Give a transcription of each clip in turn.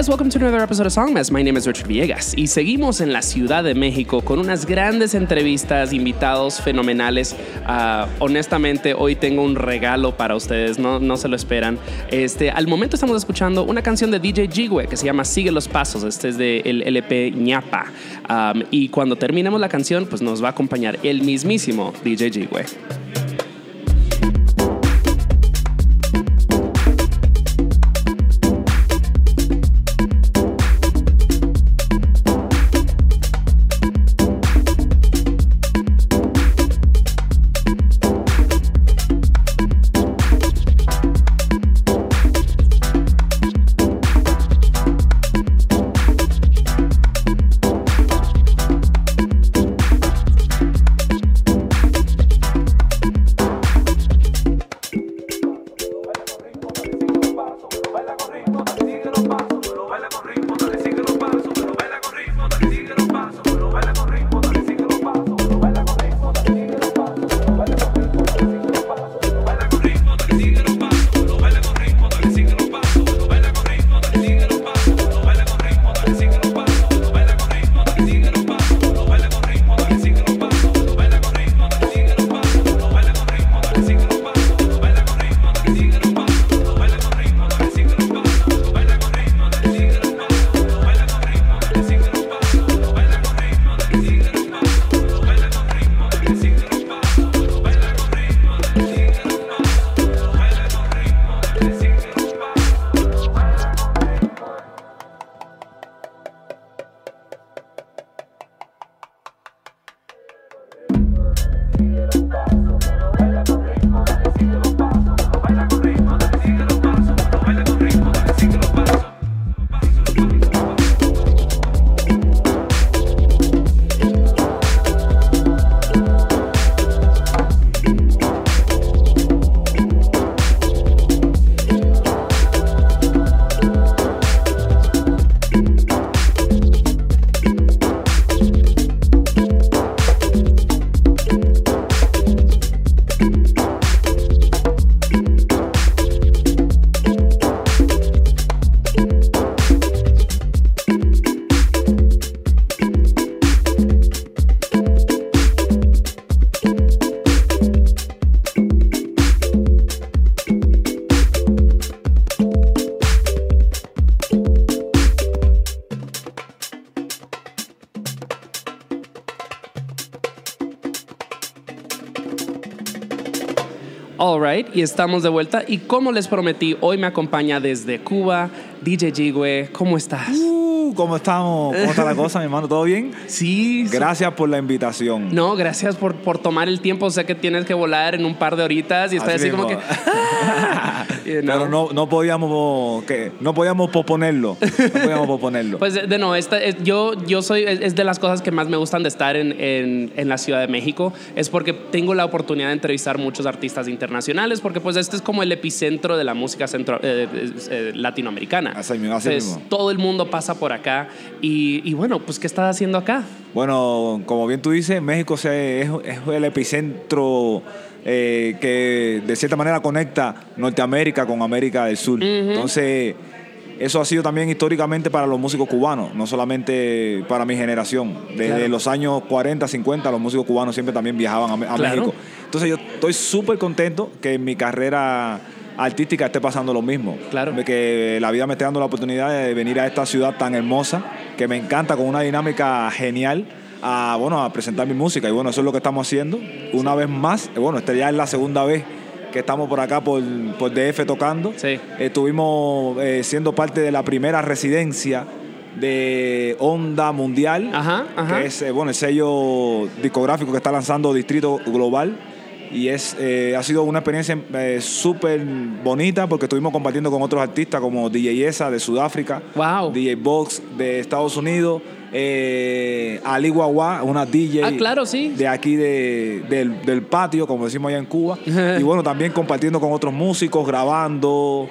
días, welcome to another episode of Songmas. My name is Richard Villegas y seguimos en la Ciudad de México con unas grandes entrevistas, invitados fenomenales. Ah, honestamente, hoy tengo un regalo para ustedes, no, no se lo esperan. Este, al momento estamos escuchando una canción de DJ Jigwe que se llama Sigue los Pasos, este es del LP ñapa. Y cuando terminemos la canción, pues nos va a acompañar el mismísimo DJ Jigwe. Right, y estamos de vuelta. Y como les prometí, hoy me acompaña desde Cuba DJ Jigwe. ¿Cómo estás? Uh, ¿Cómo estamos? ¿Cómo está la cosa, mi hermano? ¿Todo bien? Sí. sí. Gracias por la invitación. No, gracias por, por tomar el tiempo. Sé que tienes que volar en un par de horitas y estoy así, Así como que. Pero no, no podíamos que no podíamos posponerlo. No podíamos posponerlo. Pues de, de no, esta, es- yo, yo soy, es, es de las cosas que más me gustan de estar en, en- en la Ciudad de México, es porque tengo la oportunidad de entrevistar muchos artistas internacionales, porque pues este es como el epicentro de la música centro, eh, eh, eh, latinoamericana. Así mismo, así Entonces, mismo. todo el mundo pasa por acá y, y bueno, pues ¿qué estás haciendo acá? Bueno, como bien tú dices, México se- es, es el epicentro eh, que de cierta manera conecta Norteamérica con América del Sur. Entonces, eso ha sido también históricamente para los músicos cubanos, no solamente para mi generación. Desde Claro. los años 40, 50, los músicos cubanos siempre también viajaban a, Me- a Claro. México. Entonces, yo estoy súper contento que en mi carrera artística esté pasando lo mismo. Claro. De que la vida me esté dando la oportunidad de venir a esta ciudad tan hermosa, que me encanta, con una dinámica genial, a, bueno, a presentar mi música. Y bueno, eso es lo que estamos haciendo. Una vez más, eh, bueno, esta ya es la segunda vez que estamos por acá por, por DF tocando. Sí. Estuvimos eh, siendo parte de la primera residencia de Onda Mundial, Ajá, ajá. que es eh, bueno, el sello discográfico que está lanzando Distrito Global. Y es, eh, ha sido una experiencia súper bonita porque estuvimos compartiendo con otros artistas como DJ Esa de Sudáfrica, Wow. DJ Box de Estados Unidos, eh, Ali Guagua, una DJ Ah, claro, sí. de aquí de- del, del patio, como decimos allá en Cuba. y bueno, también compartiendo con otros músicos, grabando,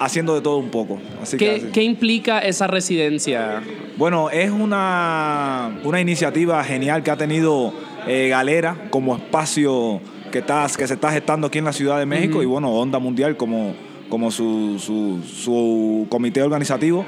haciendo de todo un poco. Así ¿Qué, qué implica esa residencia? Bueno, es una, una iniciativa genial que ha tenido eh, Galera como espacio que, está, que se está gestando aquí en la Ciudad de México y bueno, Onda Mundial como, como su, su, su comité organizativo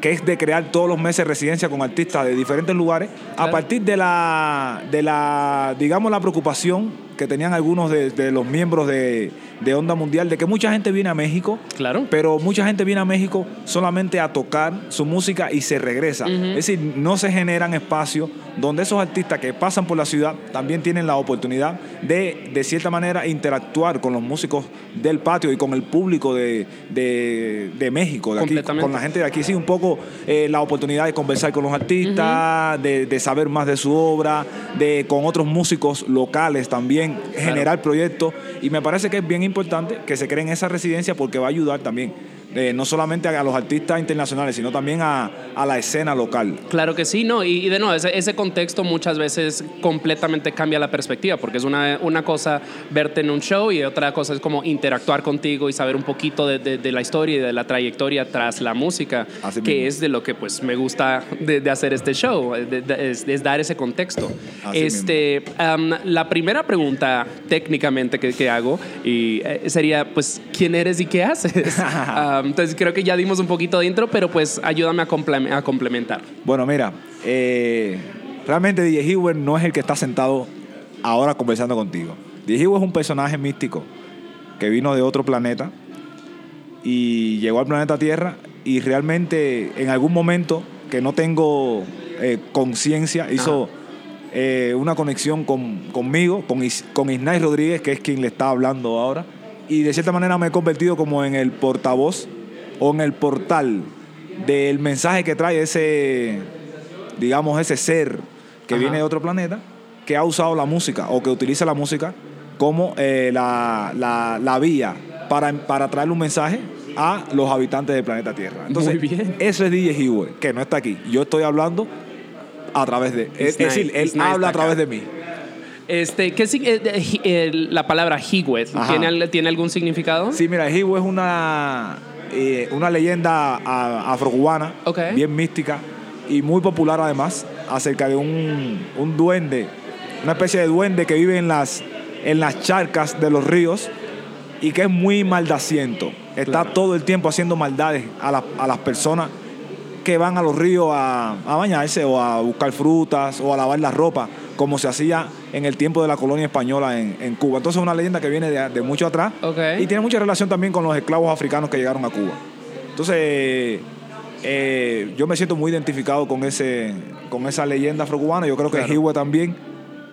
que es de crear todos los meses residencia con artistas de diferentes lugares, a partir de la, de la, digamos, la preocupación que tenían algunos de, de los miembros de, de Onda Mundial, de que mucha gente viene a México, Claro. pero mucha gente viene a México solamente a tocar su música y se regresa. Es decir, no se generan espacios donde esos artistas que pasan por la ciudad también tienen la oportunidad de, de cierta manera, interactuar con los músicos del patio y con el público de, de- de México, de aquí, con la gente de aquí. Sí, un poco eh, la oportunidad de conversar con los artistas, de, de saber más de su obra, de con otros músicos locales también, generar proyectos. Y me parece que es bien importante que se creen esa residencia porque va a ayudar también, eh, no solamente a los artistas internacionales, sino también a, a la escena local. Claro que sí, no, y, y de nuevo, ese, ese contexto muchas veces completamente cambia la perspectiva, porque es una, una cosa verte en un show y otra cosa es como interactuar contigo y saber un poquito de, de- de la historia y de la trayectoria tras la música, Así que mismo. es de lo que pues me gusta de, de hacer este show, es, es dar ese contexto. Así este, am, la primera pregunta técnicamente que, que hago y, eh, sería, pues, ¿quién eres y qué haces? Am, entonces creo que ya dimos un poquito de intro, pero pues ayúdame a, comple- a complementar. Bueno, mira, eh, realmente DJ Hewell no es el que está sentado ahora conversando contigo. DJ Hewell es un personaje místico que vino de otro planeta y llegó al planeta Tierra y realmente en algún momento que no tengo eh, conciencia hizo eh, una conexión con- conmigo, con, Is- con Isnay Rodríguez, que es quien le está hablando ahora. Y de cierta manera me he convertido como en el portavoz o en el portal del mensaje que trae ese, digamos, ese ser que Ajá. viene de otro planeta, que ha usado la música o que utiliza la música como eh, la, la- la vía para, para traerle un mensaje a los habitantes del planeta Tierra. Entonces, Muy bien. eso es DJ Hewell, que no está aquí. Yo estoy hablando a través de... Es, Isnay- decir, él habla a través acá. de mí. Este, ¿qué, eh, la palabra Ajá. ¿tiene, ¿tiene algún significado? Sí, mira, Hewell es una, eh, una leyenda afrocubana, bien mística y muy popular además, acerca de un, un duende, una especie de duende que vive en las, en las charcas de los ríos y que es muy maldaciento. Está Claro. todo el tiempo haciendo maldades a, las- a las personas que van a los ríos a, a bañarse o a buscar frutas o a lavar la ropa, como se hacía en el tiempo de la colonia española en, en Cuba. Entonces es una leyenda que viene de, de mucho atrás y tiene mucha relación también con los esclavos africanos que llegaron a Cuba. Entonces, eh, yo me siento muy identificado con, ese, con esa leyenda afrocubana. Yo creo que Claro. También,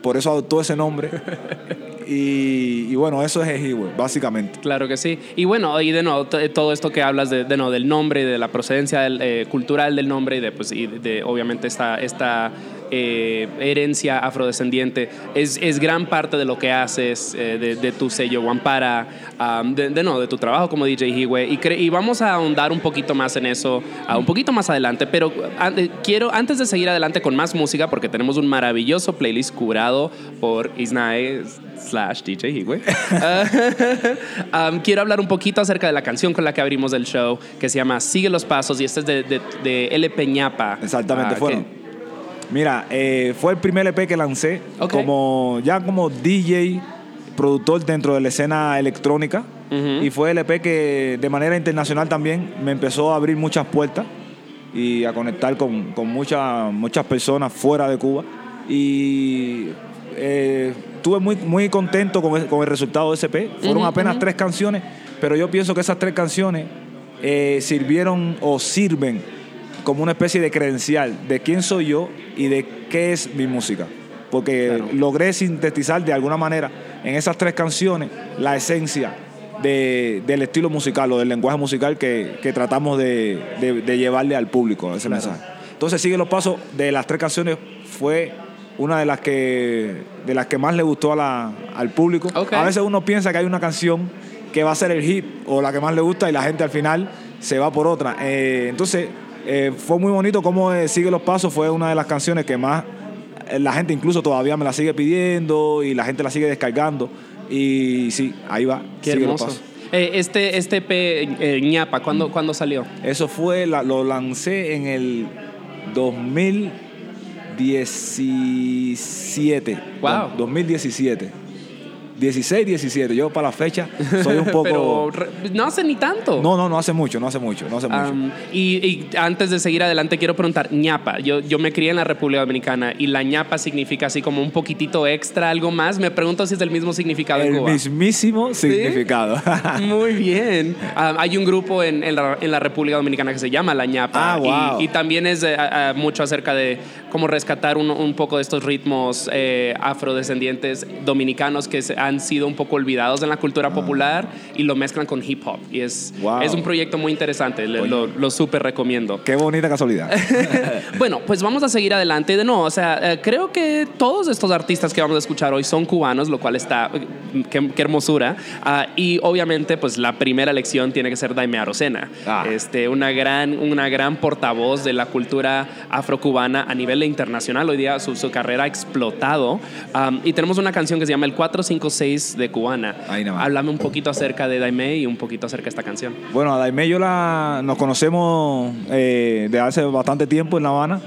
por eso adoptó ese nombre. y, y bueno, eso es Higüe, básicamente. Claro que sí. Y bueno, y de nuevo, todo esto que hablas de, de, no, del nombre, de la procedencia del, eh, cultural del nombre y de, pues, y de, de, obviamente esta, esta eh, herencia afrodescendiente es, es gran parte de lo que haces, eh, de, de tu sello Wampara, um, de, de, no, de tu trabajo como DJ Higüe. Y, y vamos a ahondar un poquito más en eso, uh, un poquito más adelante. Pero an- eh, quiero, antes de seguir adelante con más música, porque tenemos un maravilloso playlist curado por Isnae slash DJ Higüe. Ah, um, quiero hablar un poquito acerca de la canción con la que abrimos el show, que se llama Sigue los Pasos, y este es de, de, de L. Peñapa. Exactamente, Ah, fueron. que- Mira, eh, fue el primer EP que lancé como ya como DJ, productor dentro de la escena electrónica. Ujú. Y fue el EP que de manera internacional también me empezó a abrir muchas puertas y a conectar con, con muchas muchas personas fuera de Cuba. Y eh, estuve muy, muy contento con el, con el resultado de EP. Fueron apenas tres canciones, pero yo pienso que esas tres canciones eh, sirvieron o sirven como una especie de credencial de quién soy yo y de qué es mi música. Porque Claro. logré sintetizar de alguna manera en esas tres canciones la esencia de- del estilo musical o del lenguaje musical que, que tratamos de, de- de llevarle al público ese Claro. mensaje. Entonces, Sigue los Pasos de las tres canciones fue una de las que, de las que más le gustó a la- al público. A veces uno piensa que hay una canción que va a ser el hit o la que más le gusta y la gente al final se va por otra. Eh, entonces, eh, fue muy bonito cómo eh, Sigue los Pasos fue una de las canciones que más la gente incluso todavía me la sigue pidiendo y la gente la sigue descargando. Y sí, ahí va. Qué Sigue los hermoso. Pasos. Eh, este, este P, ñapa, ¿cuándo, ¿cuándo salió? Eso fue, la- lo lancé en el 2017. Wow. 2017. 16, 17. Yo para la fecha soy un poco... Pero no hace ni tanto. No, no, no hace mucho, no hace mucho, no hace mucho. Um, y, y antes de seguir adelante, quiero preguntar, ñapa. Yo, yo me crié en la República Dominicana y la ñapa significa así como un poquitito extra, algo más. Me pregunto si es el mismo significado en el Cuba. mismísimo significado. Muy bien. Um, hay un grupo en, en la, en la República Dominicana que se llama La ñapa. Ah, wow. y, y también es eh, a- a- mucho acerca de cómo rescatar un, un poco de estos ritmos eh, afrodescendientes dominicanos que se- han sido un poco olvidados en la cultura popular y lo mezclan con hip hop. Y es, Ah. Wow. es un proyecto muy interesante. le- lo lo súper recomiendo. Qué bonita casualidad. Bueno, pues vamos a seguir adelante. De no, o sea, eh, creo que todos estos artistas que vamos a escuchar hoy son cubanos, lo cual está, eh, qué, qué hermosura. Ah, y obviamente, pues la primera elección tiene que ser Daime Arocena, Ah. este, una gran, una gran portavoz de la cultura afrocubana a nivel internacional. Hoy día su, su carrera ha explotado. Am, y tenemos una canción que se llama El 456 de Cubana. Ahí nada más. Háblame un poquito acerca de Daime y un poquito acerca de esta canción. Bueno, a Daimé yo la, nos conocemos eh, de hace bastante tiempo en La Habana.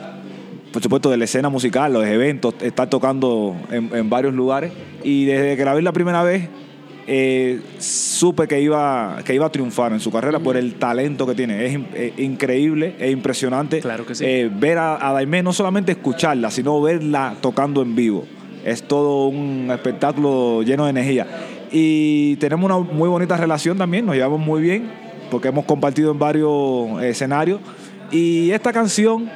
Por supuesto, de la escena musical, los eventos, estar tocando en, en varios lugares. Y desde que la vi la primera vez, eh, supe que iba, que iba a triunfar en su carrera por el talento que tiene. Es, eh, increíble, es impresionante Claro que sí. eh, ver a, a Daimé, no solamente escucharla, sino verla tocando en vivo. Es todo un espectáculo lleno de energía. Y tenemos una muy bonita relación también, nos llevamos muy bien, porque hemos compartido en varios escenarios. Y esta canción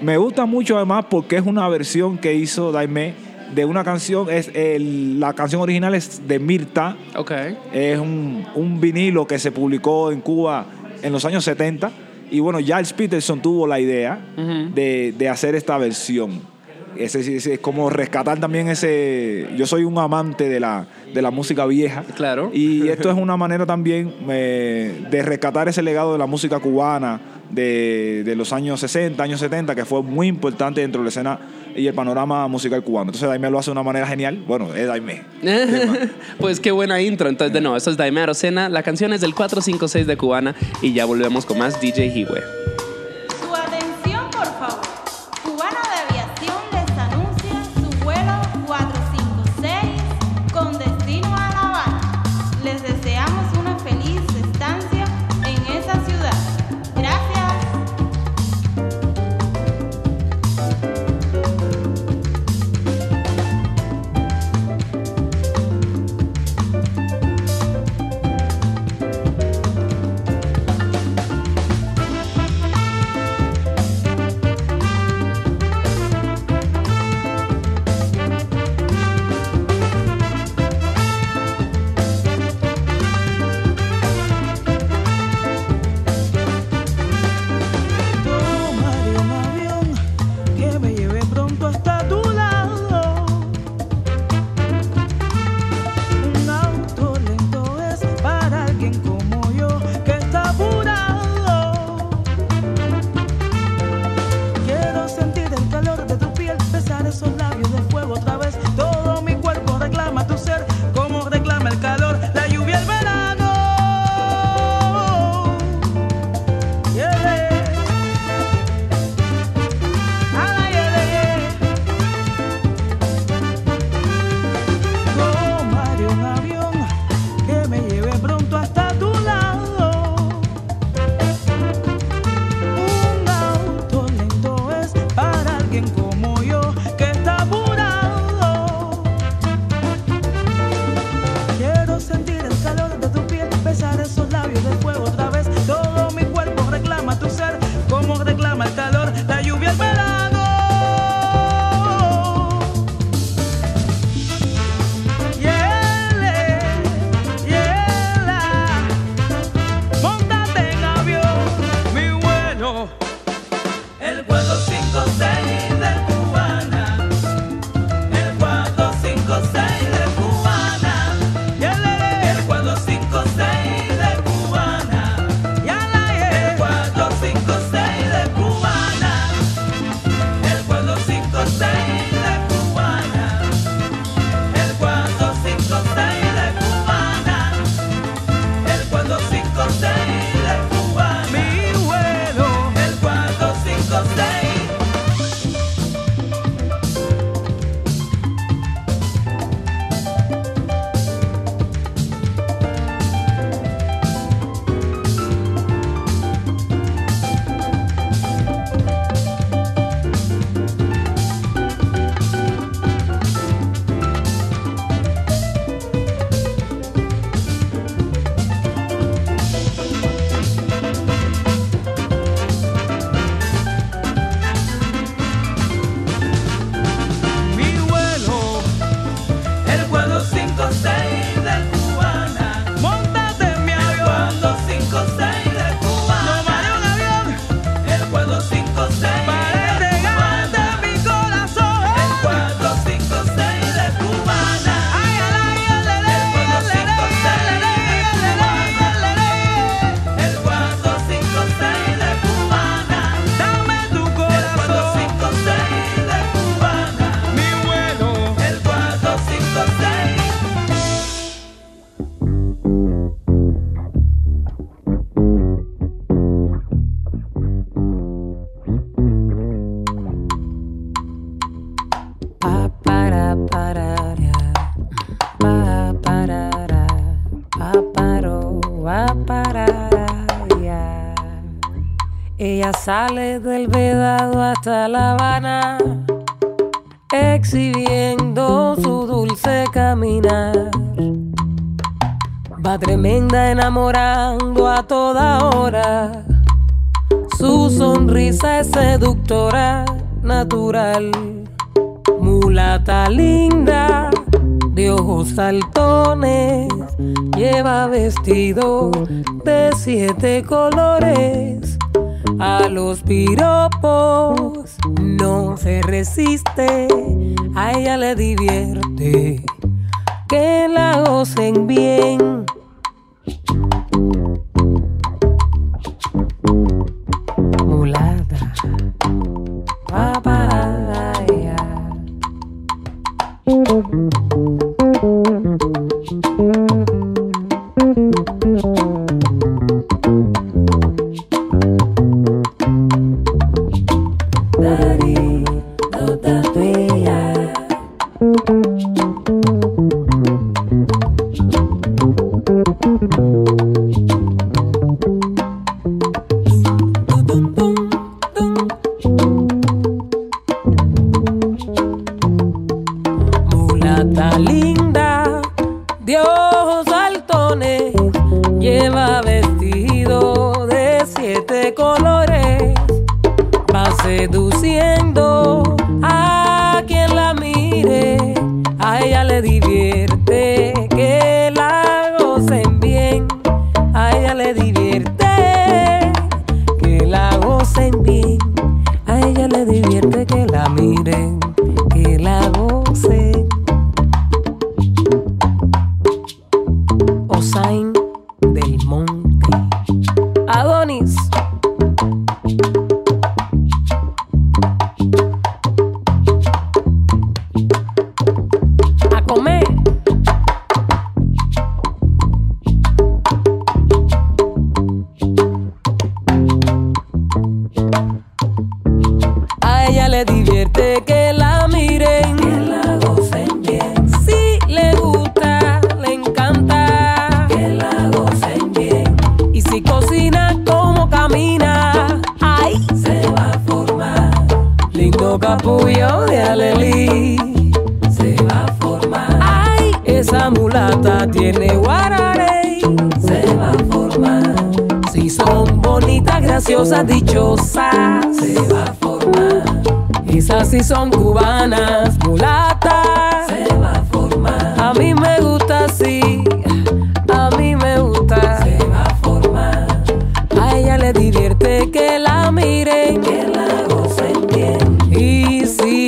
me gusta mucho además porque es una versión que hizo Daimé de una canción, es el- la canción original es de Mirta, Ok. es un, un vinilo que se publicó en Cuba en los años 70. Y bueno, Giles Peterson tuvo la idea de hacer esta versión. Ese, ese- es como rescatar también ese... Yo soy un amante de la, de la música vieja. Claro. Y esto es una manera también eh, de rescatar ese legado de la música cubana de, de los años 60, años 70, que fue muy importante dentro de la escena y el panorama musical cubano. Entonces Daimé lo hace de una manera genial. Bueno, es Daimé. pues qué buena intro. Entonces, de no, esto es Daime Arocena. La canción es del 456 de Cubana y ya volvemos con más DJ Hiwe. Sale del vedado hasta La Habana, exhibiendo su dulce caminar. Va tremenda enamorando a toda hora. Su sonrisa es seductora, natural. Mulata linda, de ojos saltones, lleva vestido de siete colores. A los piropos no se resiste, a ella le divierte que la gocen bien.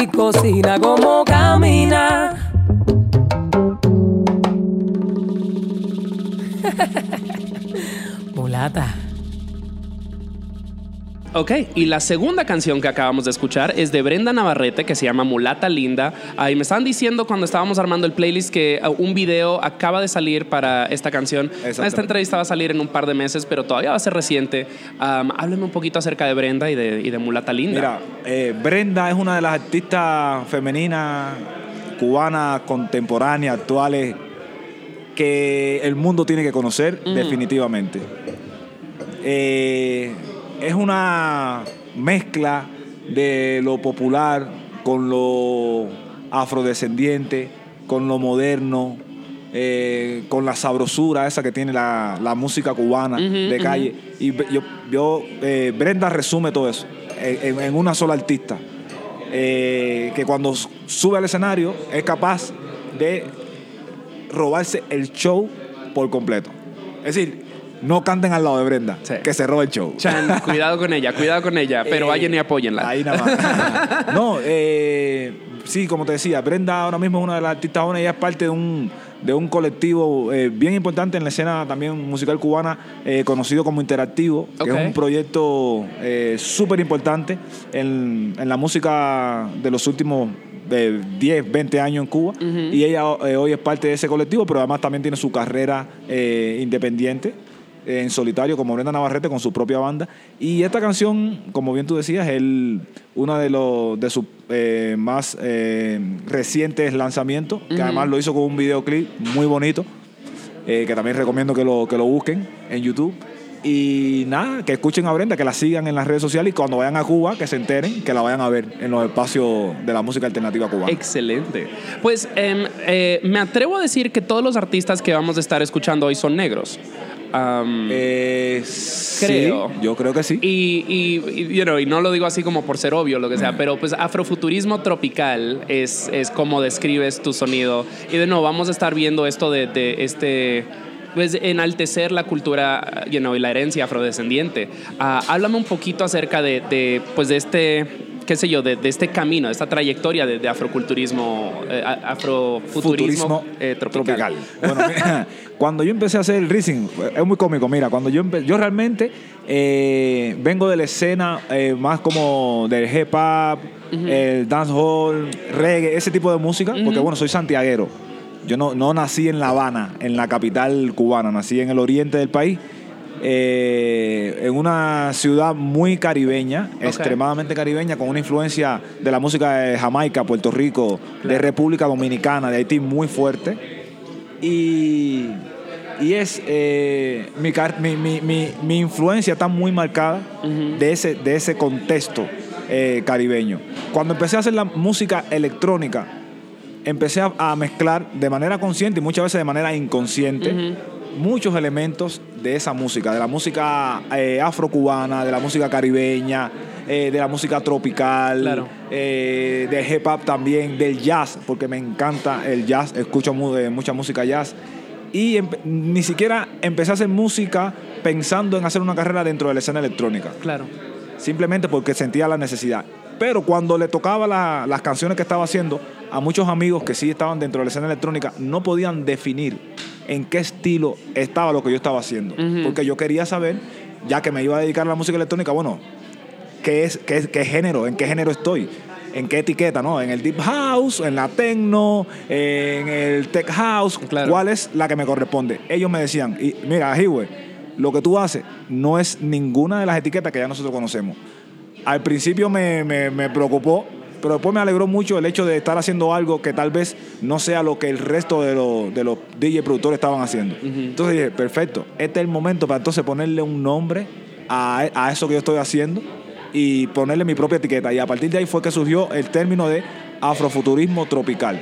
Cocina como camina. Mulata. Ok, y la segunda canción que acabamos de escuchar es de Brenda Navarrete que se llama Mulata Linda. Ah, y me estaban diciendo cuando estábamos armando el playlist que ah, un video acaba de salir para esta canción. Esta entrevista va a salir en un par de meses, pero todavía va a ser reciente. Um, háblame un poquito acerca de Brenda y de, y de Mulata Linda. Mira, eh, Brenda es una de las artistas femeninas cubanas contemporáneas, actuales, que el mundo tiene que conocer definitivamente. Eh, es una mezcla de lo popular con lo afrodescendiente, con lo moderno, eh, con la sabrosura esa que tiene la, la música cubana de calle. Y yo, yo, eh, Brenda resume todo eso en, una sola artista. Eh, que cuando sube al escenario es capaz de robarse el show por completo. Es decir, no canten al lado de Brenda, Sí. que se roba el show. Chan, cuidado con ella, cuidado con ella, pero Eh, vayan y apóyenla. Ahí nada más. no, eh, sí, como te decía, Brenda ahora mismo es una de las artistas ella es parte de un, de un colectivo eh, bien importante en la escena también musical cubana, eh, conocido como Interactivo, que es un proyecto eh, súper importante en, en la música de los últimos eh, 10, 20 años en Cuba y ella hoy es parte de ese colectivo, pero además también tiene su carrera independiente en solitario como Brenda Navarrete con su propia banda. Y esta canción, como bien tú decías, es uno de, los de sus eh, más eh, recientes lanzamientos, que además lo hizo con un videoclip muy bonito, eh, que también recomiendo que lo, que lo busquen en YouTube. Y nada, que escuchen a Brenda, que la sigan en las redes sociales y cuando vayan a Cuba, que se enteren, que la vayan a ver en los espacios de la música alternativa cubana. Excelente. Pues em, eh, me atrevo a decir que todos los artistas que vamos a estar escuchando hoy son negros. Eh, Creo. sí, yo creo que sí. Y, y, y, you know, y no lo digo así como por ser obvio, lo que sea, pero pues afrofuturismo tropical es, es como describes tu sonido. Y de nuevo, vamos a estar viendo esto de, de este pues enaltecer la cultura you know, y la herencia afrodescendiente. Ah, háblame un poquito acerca de, de, pues de este qué sé yo, de, de este camino, de esta trayectoria de, de afroculturismo, eh, afrofuturismo Futurismo eh, tropical. Bueno, mira, cuando yo empecé a hacer el rizzing, es muy cómico. Mira, cuando yo empe- yo realmente eh, vengo de la escena eh, más como del hip hop, el dancehall, reggae, ese tipo de música, porque bueno, soy santiaguero. Yo no, no nací en La Habana, en la capital cubana, nací en el oriente del país. Eh, en una ciudad muy caribeña, extremadamente caribeña, con una influencia de la música de Jamaica, Puerto Rico, de República Dominicana, de Haití muy fuerte. Y, y es eh, mi, mi, mi- mi- influencia está muy marcada de, ese, de ese contexto eh, caribeño. Cuando empecé a hacer la música electrónica, empecé a, a mezclar de manera consciente y muchas veces de manera inconsciente muchos elementos de esa música, de la música eh, afrocubana, de la música caribeña, eh, de la música tropical, Claro. eh, del hip hop también, del jazz, porque me encanta el jazz, escucho eh, mucha música jazz. Y ni siquiera empecé a hacer música pensando en hacer una carrera dentro de la escena electrónica Claro. simplemente porque sentía la necesidad. Pero cuando le tocaba la- las canciones que estaba haciendo, a muchos amigos que sí estaban dentro de la escena electrónica no podían definir en qué estilo estaba lo que yo estaba haciendo. Porque yo quería saber, ya que me iba a dedicar a la música electrónica, bueno, qué es, qué, es- qué género, en qué género estoy, en qué etiqueta, ¿no? En el deep house, en la techno, en el tech house, Claro. ¿cuál es la que me corresponde? Ellos me decían, y mira, Hiwe, lo que tú haces no es ninguna de las etiquetas que ya nosotros conocemos. Al principio me, me- me preocupó, pero después me alegró mucho el hecho de estar haciendo algo que tal vez no sea lo que el resto de, los- de los DJ productores estaban haciendo. Entonces dije, perfecto, este es el momento para entonces ponerle un nombre a, a eso que yo estoy haciendo y ponerle mi propia etiqueta. Y a partir de ahí fue que surgió el término de afrofuturismo tropical,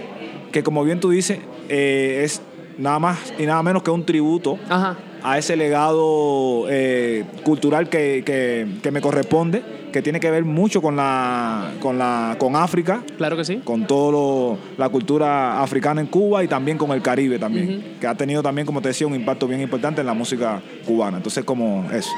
que como bien tú dices, eh, es nada más y nada menos que un tributo Ajá. a ese legado eh, cultural que, que- que me corresponde, que tiene que ver mucho con la con la con África, Claro que sí. con toda la cultura africana en Cuba y también con el Caribe también, que ha tenido también, como te decía, un impacto bien importante en la música cubana. Entonces, como eso.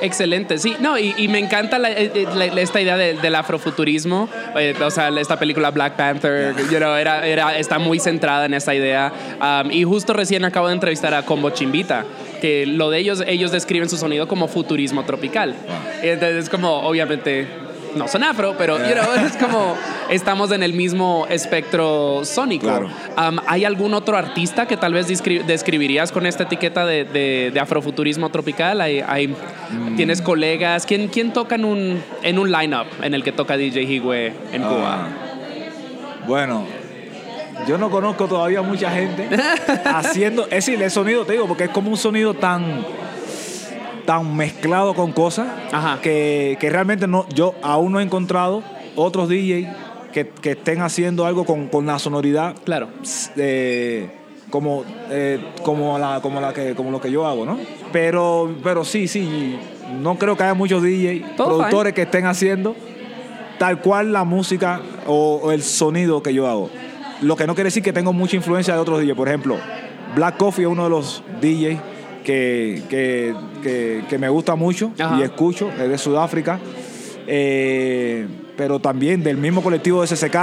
Excelente, sí. No, y, y me encanta la- eh, la- esta idea de- del afrofuturismo. Eh, o sea, esta película Black Panther, you know, era, era, está muy centrada en esta idea. Um, y justo recién acabo de entrevistar a Combo Chimbita, que lo de ellos, ellos describen su sonido como futurismo tropical. Y entonces es como, obviamente, no son afro, pero you know, es como estamos en el mismo espectro sónico. Claro. Um, ¿Hay algún otro artista que tal vez descri- describirías con esta etiqueta de, de- de afrofuturismo tropical? Hay, hay- Mm. ¿Tienes colegas? ¿Quién, quién toca en un, en un lineup en el que toca DJ Higüe en Cuba? Ah, bueno, yo no conozco todavía mucha gente haciendo, es decir, el sonido, te digo, porque es como un sonido tan tan mezclado con cosas Ajá. que, que realmente no, yo aún no he encontrado otros DJs que, que estén haciendo algo con, con la sonoridad Claro. eh, como, eh, como, la, como, la que, como lo que yo hago, ¿no? Pero, pero sí, sí, no creo que haya muchos DJ, Todo productores que estén haciendo tal cual la música o, o el sonido que yo hago. Lo que no quiere decir que tengo mucha influencia de otros DJs. Por ejemplo, Black Coffee es uno de los DJs que, que, que- que me gusta mucho Ajá. y escucho, es de Sudáfrica. Eh, pero también del mismo colectivo de SSK,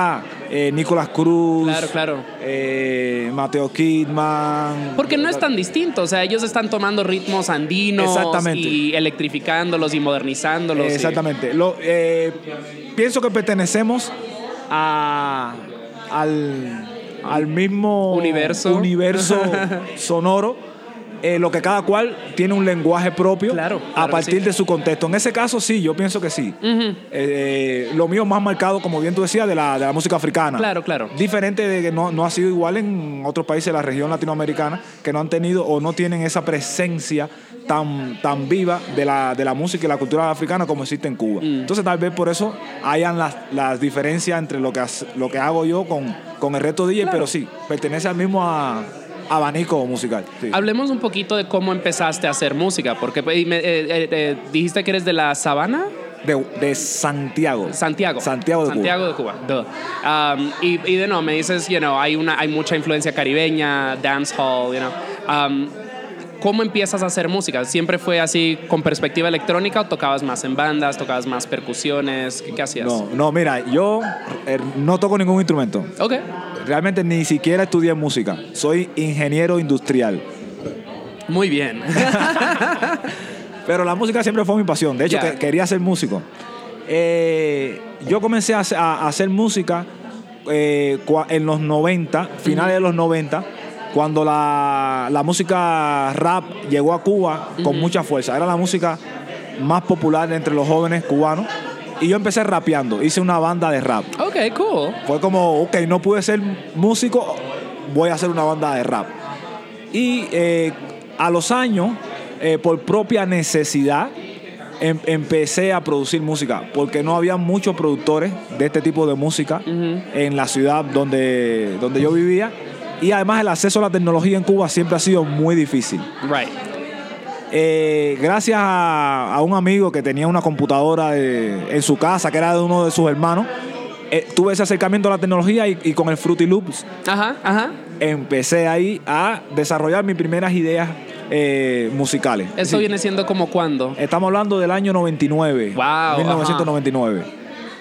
eh, Nicolás Cruz, Claro, claro. eh, Mateo Kidman. Porque no es tan distinto, o sea, ellos están tomando ritmos andinos Exactamente. y electrificándolos y modernizándolos. y- Exactamente. Lo, pienso que pertenecemos a, al, al mismo Universo. universo sonoro. eh, lo que cada cual tiene un lenguaje propio Claro, a claro partir sí. de su contexto. En ese caso, sí, yo pienso que sí. Eh, lo mío más marcado, como bien tú decías, de la, de la música africana. Claro, claro. Diferente de que no, no ha sido igual en otros países de la región latinoamericana que no han tenido o no tienen esa presencia tan, tan viva de la, de la música y la cultura africana como existe en Cuba. Mm. Entonces tal vez por eso hayan las, las diferencias entre lo que, lo que hago yo con, con el resto de DJ, pero sí, pertenece al mismo a- abanico musical. sí. Hablemos un poquito de cómo empezaste a hacer música, porque me- eh, eh, eh, dijiste que eres de la Sabana, De, de Santiago. Santiago. Santiago de Santiago de Cuba. Um, y, y de no, me dices, you know, hay, una, hay mucha influencia caribeña, dancehall, you know. Um, ¿Cómo empiezas a hacer música? ¿Siempre fue así con perspectiva electrónica o tocabas más en bandas, tocabas más percusiones? ¿Qué, qué hacías? No, no, mira, yo eh, no toco ningún instrumento. Ok. Realmente ni siquiera estudié música. Soy ingeniero industrial. Muy bien. Pero la música siempre fue mi pasión. De hecho, que- quería ser músico. Eh, yo comencé a, hacer- a- a hacer música eh, en los 90, finales de los 90, cuando la, la música rap llegó a Cuba con mucha fuerza. Era la música más popular entre los jóvenes cubanos. Y yo empecé rapeando. Hice una banda de rap. ok, cool. Fue como, ok, no pude ser músico, voy a hacer una banda de rap. Y eh, a los años, eh, por propia necesidad, em- empecé a producir música, porque no había muchos productores de este tipo de música en la ciudad donde, donde yo vivía. Y además el acceso a la tecnología en Cuba siempre ha sido muy difícil. Right. Eh, gracias a, a un amigo que tenía una computadora de- en su casa, que era de uno de sus hermanos, eh, tuve ese acercamiento a la tecnología y, y con el Fruity Loops Ajá, ajá. empecé ahí a desarrollar mis primeras ideas eh, musicales. Eso Sí. viene siendo como cuándo. Estamos hablando del año 99. Wow, 1999.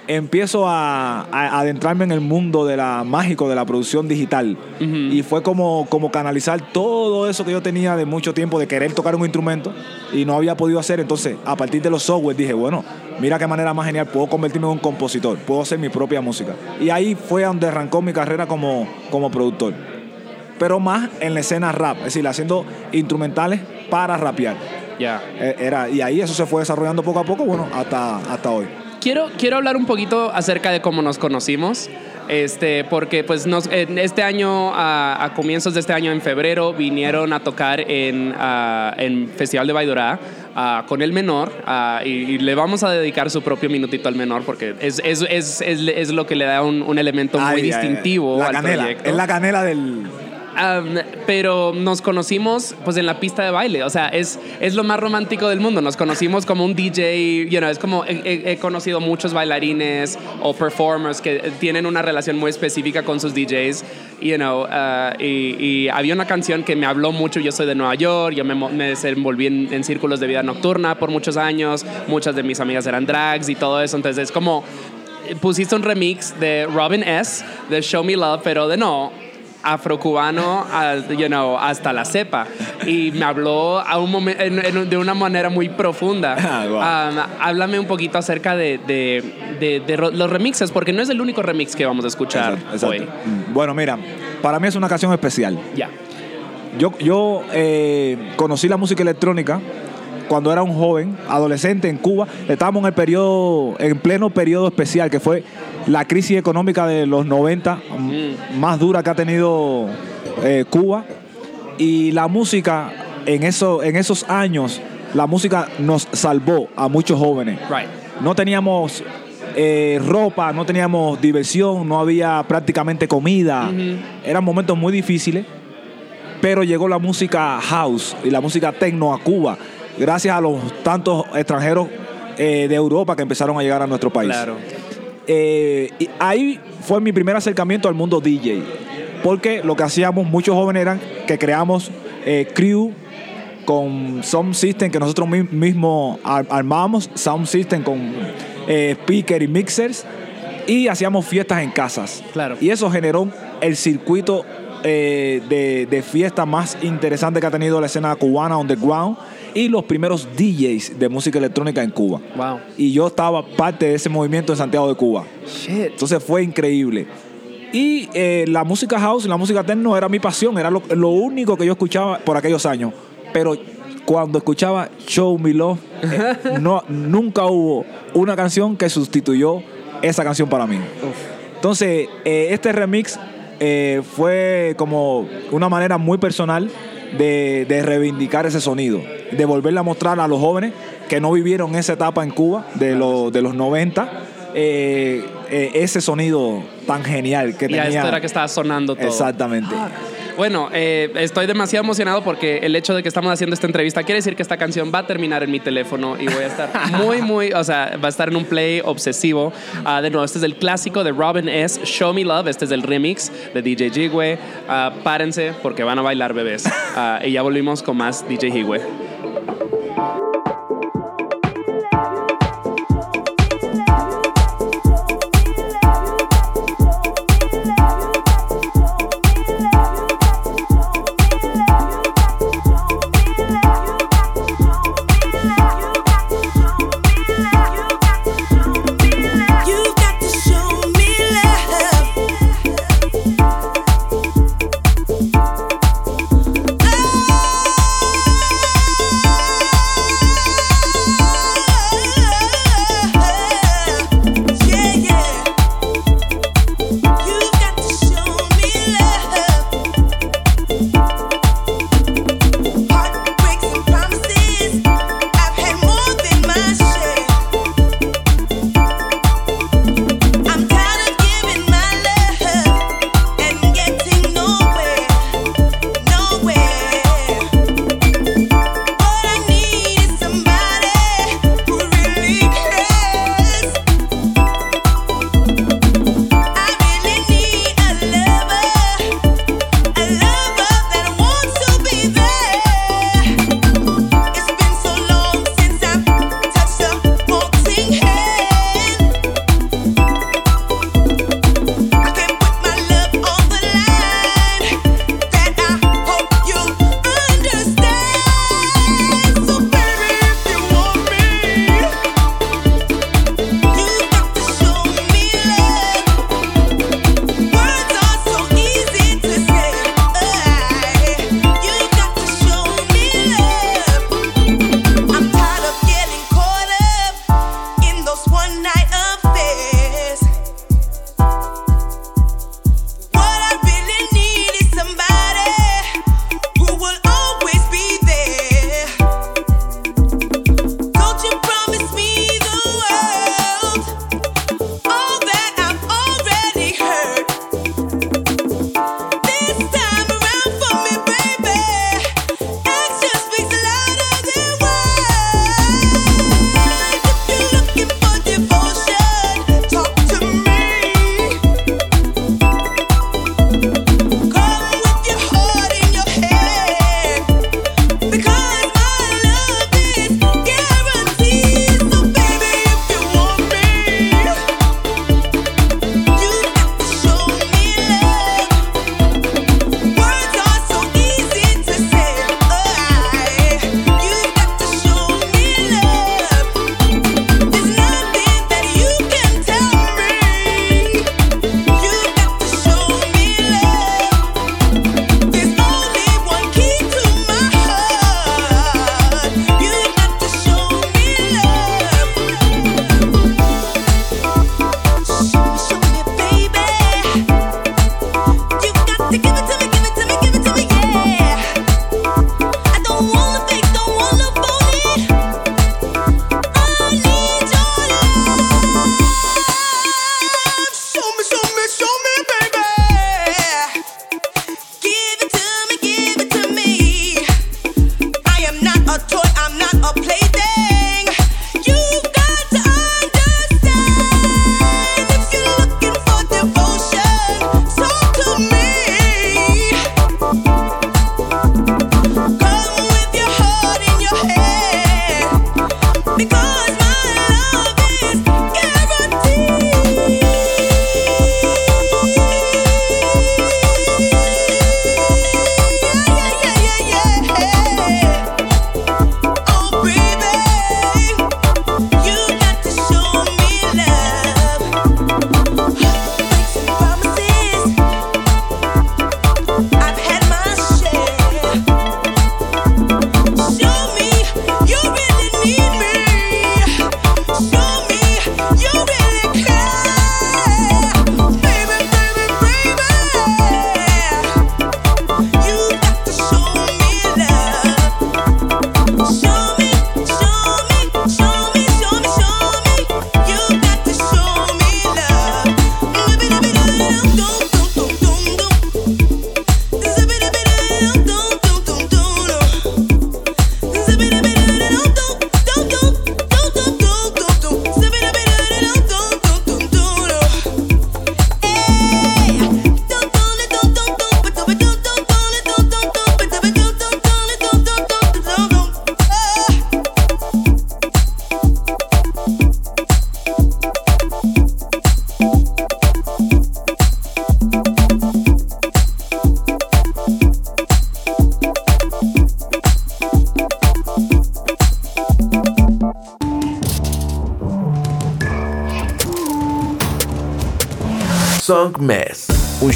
Empiezo a, a adentrarme en el mundo de la mágico de la producción digital. Y fue como, como canalizar todo eso que yo tenía de mucho tiempo de querer tocar un instrumento y no había podido hacer. Entonces, a partir de los software dije, bueno, mira qué manera más genial, puedo convertirme en un compositor, puedo hacer mi propia música. Y ahí fue donde arrancó mi carrera como, como productor. Pero más en la escena rap, es decir, haciendo instrumentales para rapear. Ya. Eh, Era, y ahí eso se fue desarrollando poco a poco, bueno, hasta, hasta hoy. Quiero, quiero hablar un poquito acerca de cómo nos conocimos. Este, porque pues nos, en este año, a, a comienzos de este año, en febrero, vinieron a tocar en, ah, en Festival de Baidorá ah, con el menor y, y le vamos a dedicar su propio minutito al menor porque es, es, es, es, es lo que le da un, un elemento muy Ay, ay, distintivo La al canela, proyecto. es la canela del... Um, pero nos conocimos pues en la pista de baile, o sea, es, es lo más romántico del mundo. Nos conocimos como un DJ, you know, es como he, he- he conocido muchos bailarines o performers que tienen una relación muy específica con sus DJs, you know, uh, y, y había una canción que me habló mucho, yo soy de Nueva York, yo me, me desenvolví en, en círculos de vida nocturna por muchos años, muchas de mis amigas eran drags y todo eso, entonces es como pusiste un remix de Robin S. de Show Me Love, pero de no afrocubano you know, hasta la cepa y me habló a un momen- en- en- de una manera muy profunda Ah, wow. Um, háblame un poquito acerca de, de- de- de ro- los remixes porque no es el único remix que vamos a escuchar Exacto, exacto. hoy Mm, Bueno, mira, para mí es una canción especial. ya Yo, yo eh, conocí la música electrónica cuando era un joven, adolescente en Cuba. Estábamos en el periodo, en pleno periodo especial, que fue la crisis económica de los 90, m- más dura que ha tenido eh, Cuba. Y la música, en, eso, en esos años, la música nos salvó a muchos jóvenes. right No teníamos eh, ropa, no teníamos diversión, no había prácticamente comida. Eran momentos muy difíciles, pero llegó la música house y la música techno a Cuba, gracias a los tantos extranjeros eh, de Europa que empezaron a llegar a nuestro país. claro Eh, y ahí fue mi primer acercamiento al mundo DJ. Porque lo que hacíamos muchos jóvenes eran que creamos eh, crew con sound system que nosotros mi- mismos ar- armábamos, sound system con eh, speaker y mixers, y hacíamos fiestas en casas. Claro. Y eso generó el circuito eh, de, de fiesta más interesante que ha tenido la escena cubana underground y los primeros DJs de música electrónica en Cuba. wow Y yo estaba parte de ese movimiento en Santiago de Cuba. shit Entonces fue increíble. Y eh, la música house, la música techno era mi pasión, era lo, lo único que yo escuchaba por aquellos años. Pero cuando escuchaba Show Me Love, eh, no, nunca hubo una canción que sustituyó esa canción para mí. Entonces, eh, este remix fue como una manera muy personal de, de reivindicar ese sonido, de volverle a mostrar a los jóvenes que no vivieron esa etapa en Cuba de, los de los 90, eh, eh, ese sonido tan genial que Y tenía. esto era que estaba sonando todo. Exactamente. Bueno, eh, estoy demasiado emocionado porque el hecho de que estamos haciendo esta entrevista quiere decir que esta canción va a terminar en mi teléfono y voy a estar muy, muy, o sea, va a estar en un play obsesivo. Ah, de nuevo, este es el clásico de Robin S. Show Me Love. Este es el remix de DJ Jigwe. Ah, párense porque van a bailar bebés. Ah, y ya volvimos con más DJ Jigwe.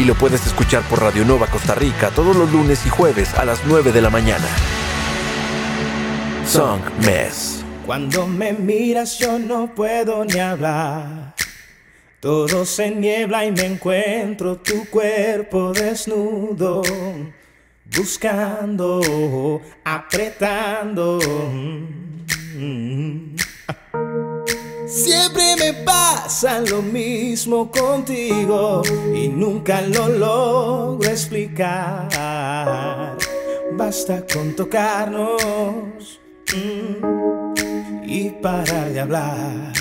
y lo puedes escuchar por Radio Nova Costa Rica todos los lunes y jueves a las 9 de la mañana. Song Mess. Cuando me miras yo no puedo ni hablar. Todo se niebla y me encuentro tu cuerpo desnudo. Buscando, apretando. Mm. Siempre me pasa lo mismo contigo y nunca lo logro explicar. Basta con tocarnos mm, y parar de hablar.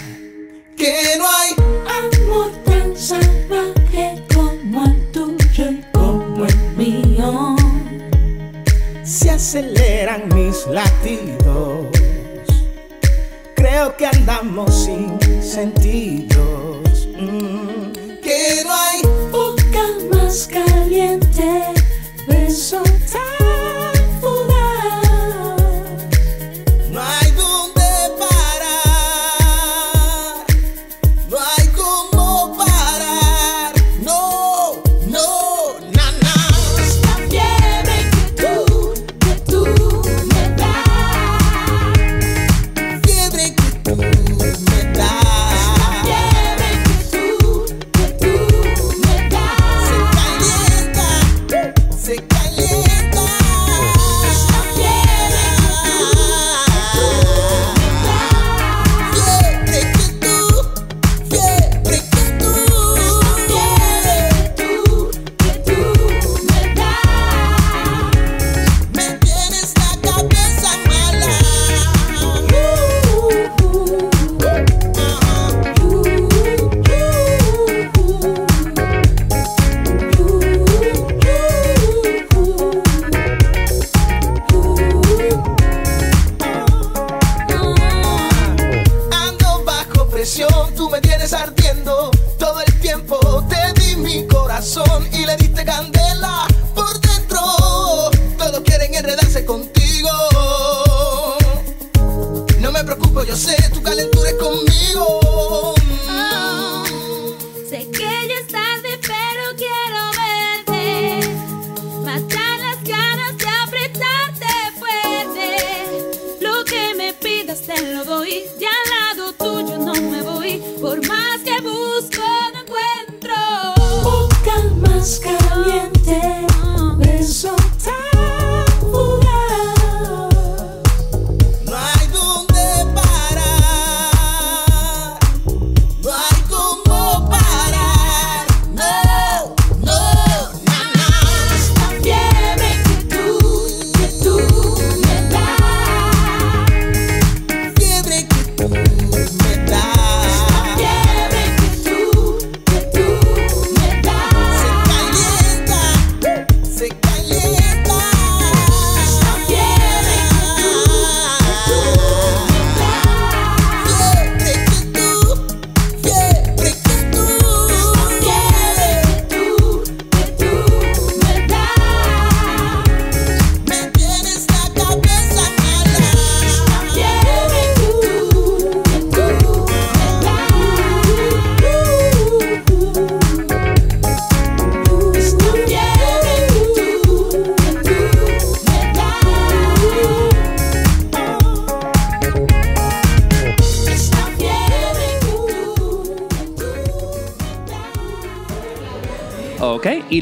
Que no hay Amor tan salvaje como el tuyo y como el mío. se aceleran mis latidos. Creo que andamos sin sentidos. Mm, que no hay Boca más caliente, beso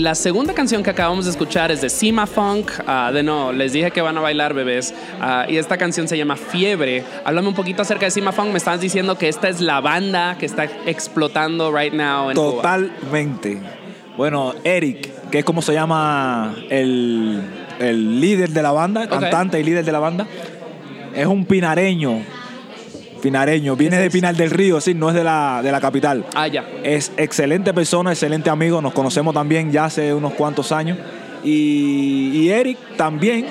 la segunda canción que acabamos de escuchar es de Sima Funk. Ah, de no, les dije que van a bailar bebés. Ah, y esta canción se llama Fiebre. Háblame un poquito acerca de Sima Funk. Me estabas diciendo que esta es la banda que está explotando right now en Cuba. Totalmente. Bueno, Eric, que es como se llama el, el líder de la banda, cantante y líder de la banda, es un pinareño. Pinareño, viene de Pinar del Río, sí, no es de la, de la capital. Ah, ya. Es excelente persona, excelente amigo, nos conocemos también ya hace unos cuantos años. Y, y Eric también,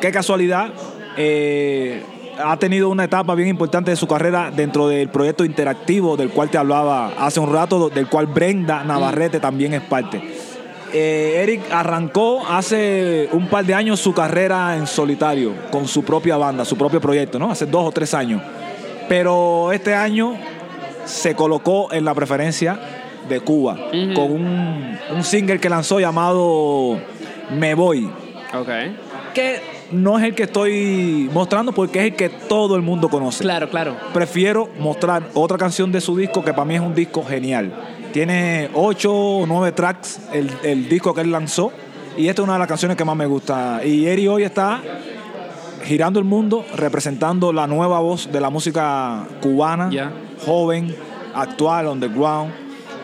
qué casualidad, eh, ha tenido una etapa bien importante de su carrera dentro del proyecto interactivo del cual te hablaba hace un rato, del cual Brenda Navarrete también es parte. Eh, Eric arrancó hace un par de años su carrera en solitario, con su propia banda, su propio proyecto, ¿no? Hace dos o tres años. Pero este año se colocó en la preferencia de Cuba con un, un single que lanzó llamado Me Voy, Ok. que no es el que estoy mostrando porque es el que todo el mundo conoce. Claro, claro. Prefiero mostrar otra canción de su disco que para mí es un disco genial. Tiene ocho o nueve tracks el, el disco que él lanzó y esta es una de las canciones que más me gusta. Y Eri hoy está girando el mundo representando la nueva voz de la música cubana, joven, actual, underground.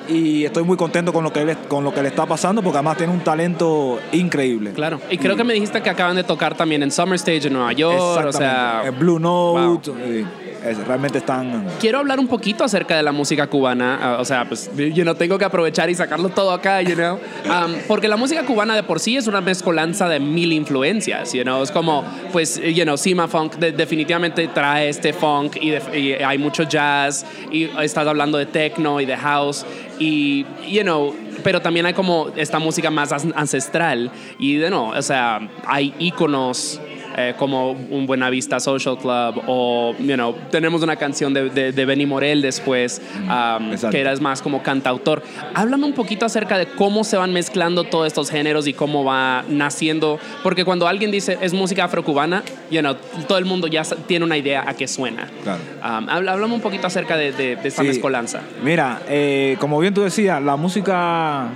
Y estoy muy contento con lo, que él, con lo que le está pasando porque además tiene un talento increíble. Claro. Y creo que me dijiste que acaban de tocar también en Summer Stage en Nueva York. O sea. En Blue Note. eh, es- realmente están. quiero hablar un poquito acerca de la música cubana. ah, o sea, pues yo no tengo que aprovechar y sacarlo todo acá, you know. Um, porque la música cubana de por sí es una mezcolanza de mil influencias, you know. Es como, pues, you know, Sima Funk de- definitivamente trae este funk y, de- y hay mucho jazz y estás hablando de techno y de house y, you know, pero también hay como esta música más ancestral y de no, o sea, hay íconos eh, como un Buenavista Social Club o, you know, tenemos una canción de, de, de Benny Morel después, um, que eras más como cantautor. Háblame un poquito acerca de cómo se van mezclando todos estos géneros y cómo va naciendo, porque cuando alguien dice es música afrocubana, you know, todo el mundo ya tiene una idea a qué suena. Claro. Um, háblame un poquito acerca de, de- de esta Sí. mezcolanza. Mira, eh, como bien tú decías, la música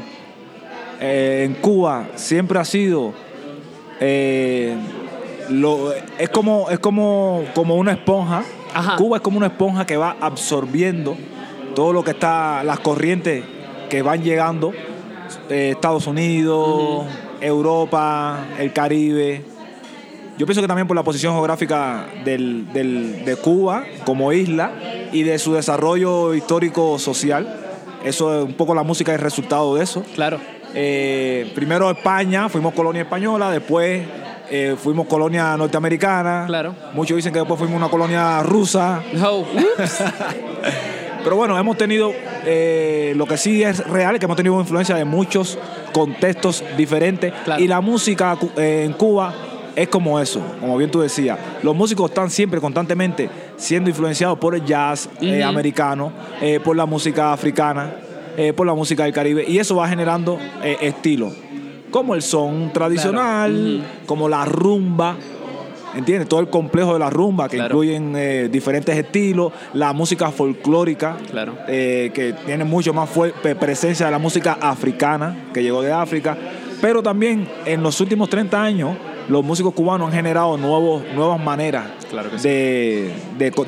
eh, en Cuba siempre ha sido. eh, lo- es como, es como, como una esponja. Ajá. Cuba es como una esponja que va absorbiendo todo lo que está, las corrientes que van llegando. eh, Estados Unidos, Europa, el Caribe. Yo pienso que también por la posición geográfica del- del- de Cuba como isla y de su desarrollo histórico social. Eso es un poco la música es resultado de eso. Claro. Eh, primero España, fuimos colonia española, después eh, fuimos colonia norteamericana. Claro. Muchos dicen que después fuimos una colonia rusa. Ups. Pero bueno, hemos tenido, eh, lo que sí es real, es que hemos tenido influencia de muchos contextos diferentes. Claro. Y la música eh, en Cuba es como eso, como bien tú decías. Los músicos están siempre, constantemente, siendo influenciados por el jazz eh, americano, por la música africana, por la música del Caribe. Y eso va generando estilos, como el son tradicional, como la rumba. ¿Entiendes? Todo el complejo de la rumba, que Claro. incluyen eh, diferentes estilos, la música folclórica, Claro. eh, que tiene mucho más presencia de la música africana, que llegó de África. Pero también en los últimos 30 años, los músicos cubanos han generado nuevos, nuevas maneras Claro que sí. de,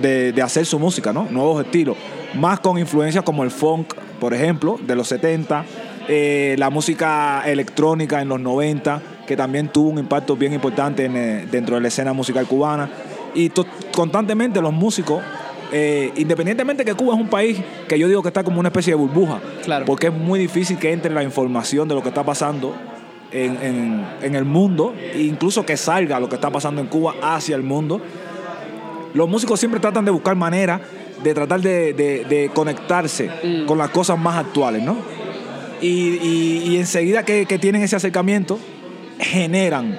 de- de hacer su música, ¿no? Nuevos estilos. Más con influencias como el funk, por ejemplo, de los 70, eh, la música electrónica en los 90, que también tuvo un impacto bien importante en, eh, dentro de la escena musical cubana. Y constantemente los músicos, eh, independientemente que Cuba es un país que yo digo que está como una especie de burbuja, Claro. porque es muy difícil que entre la información de lo que está pasando en, en- en el mundo, e incluso que salga lo que está pasando en Cuba hacia el mundo. Los músicos siempre tratan de buscar maneras de tratar de, de- de conectarse Mm. con las cosas más actuales, ¿no? Y, y- y enseguida que, que tienen ese acercamiento, generan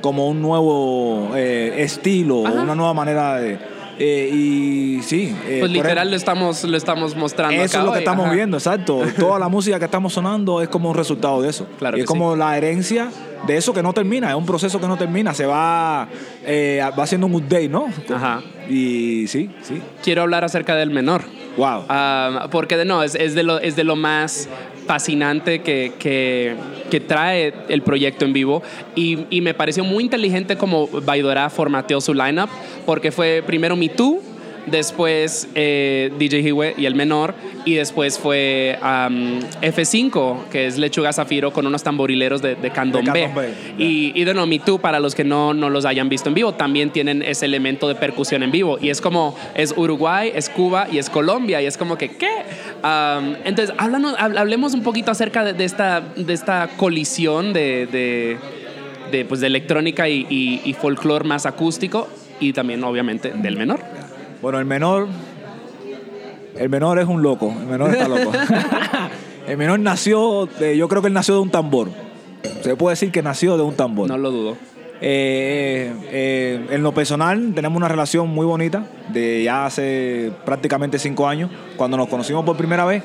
como un nuevo eh, estilo, Ajá. una nueva manera de... eh, y sí. eh, Pues literal ejemplo, lo estamos, lo estamos mostrando eso acá es lo que hoy, estamos ajá. viendo, exacto. Toda la música que estamos sonando es como un resultado de eso. Claro y es como la herencia de eso que no termina, es un proceso que no termina, se va, eh, va haciendo un update, ¿no? Ajá. Y sí, sí. Quiero hablar acerca del menor. Wow. Ah, porque de no, es, es de lo, es de lo más fascinante que, que, que trae el proyecto en vivo. Y, y me pareció muy inteligente como Baidora formateó su lineup porque fue primero Me Too, después eh, DJ Hiwe y el menor y después fue am, F5 que es Lechuga Zafiro con unos tamborileros de, de candomblé, y, y de no, Me Too para los que no, no los hayan visto en vivo también tienen ese elemento de percusión en vivo y es como es Uruguay, es Cuba y es Colombia y es como que ¿qué? Am, entonces, háblanos- hab- hablemos un poquito acerca de, de esta, de esta colisión de, pues, de electrónica y, y, y folclore más acústico y también, obviamente, del menor. Bueno, el menor. El menor es un loco. El menor está loco. el menor nació. de- yo creo que él nació de un tambor. Se puede decir que nació de un tambor. No lo dudo. Eh, eh, en lo personal, tenemos una relación muy bonita de ya hace prácticamente cinco años, cuando nos conocimos por primera vez.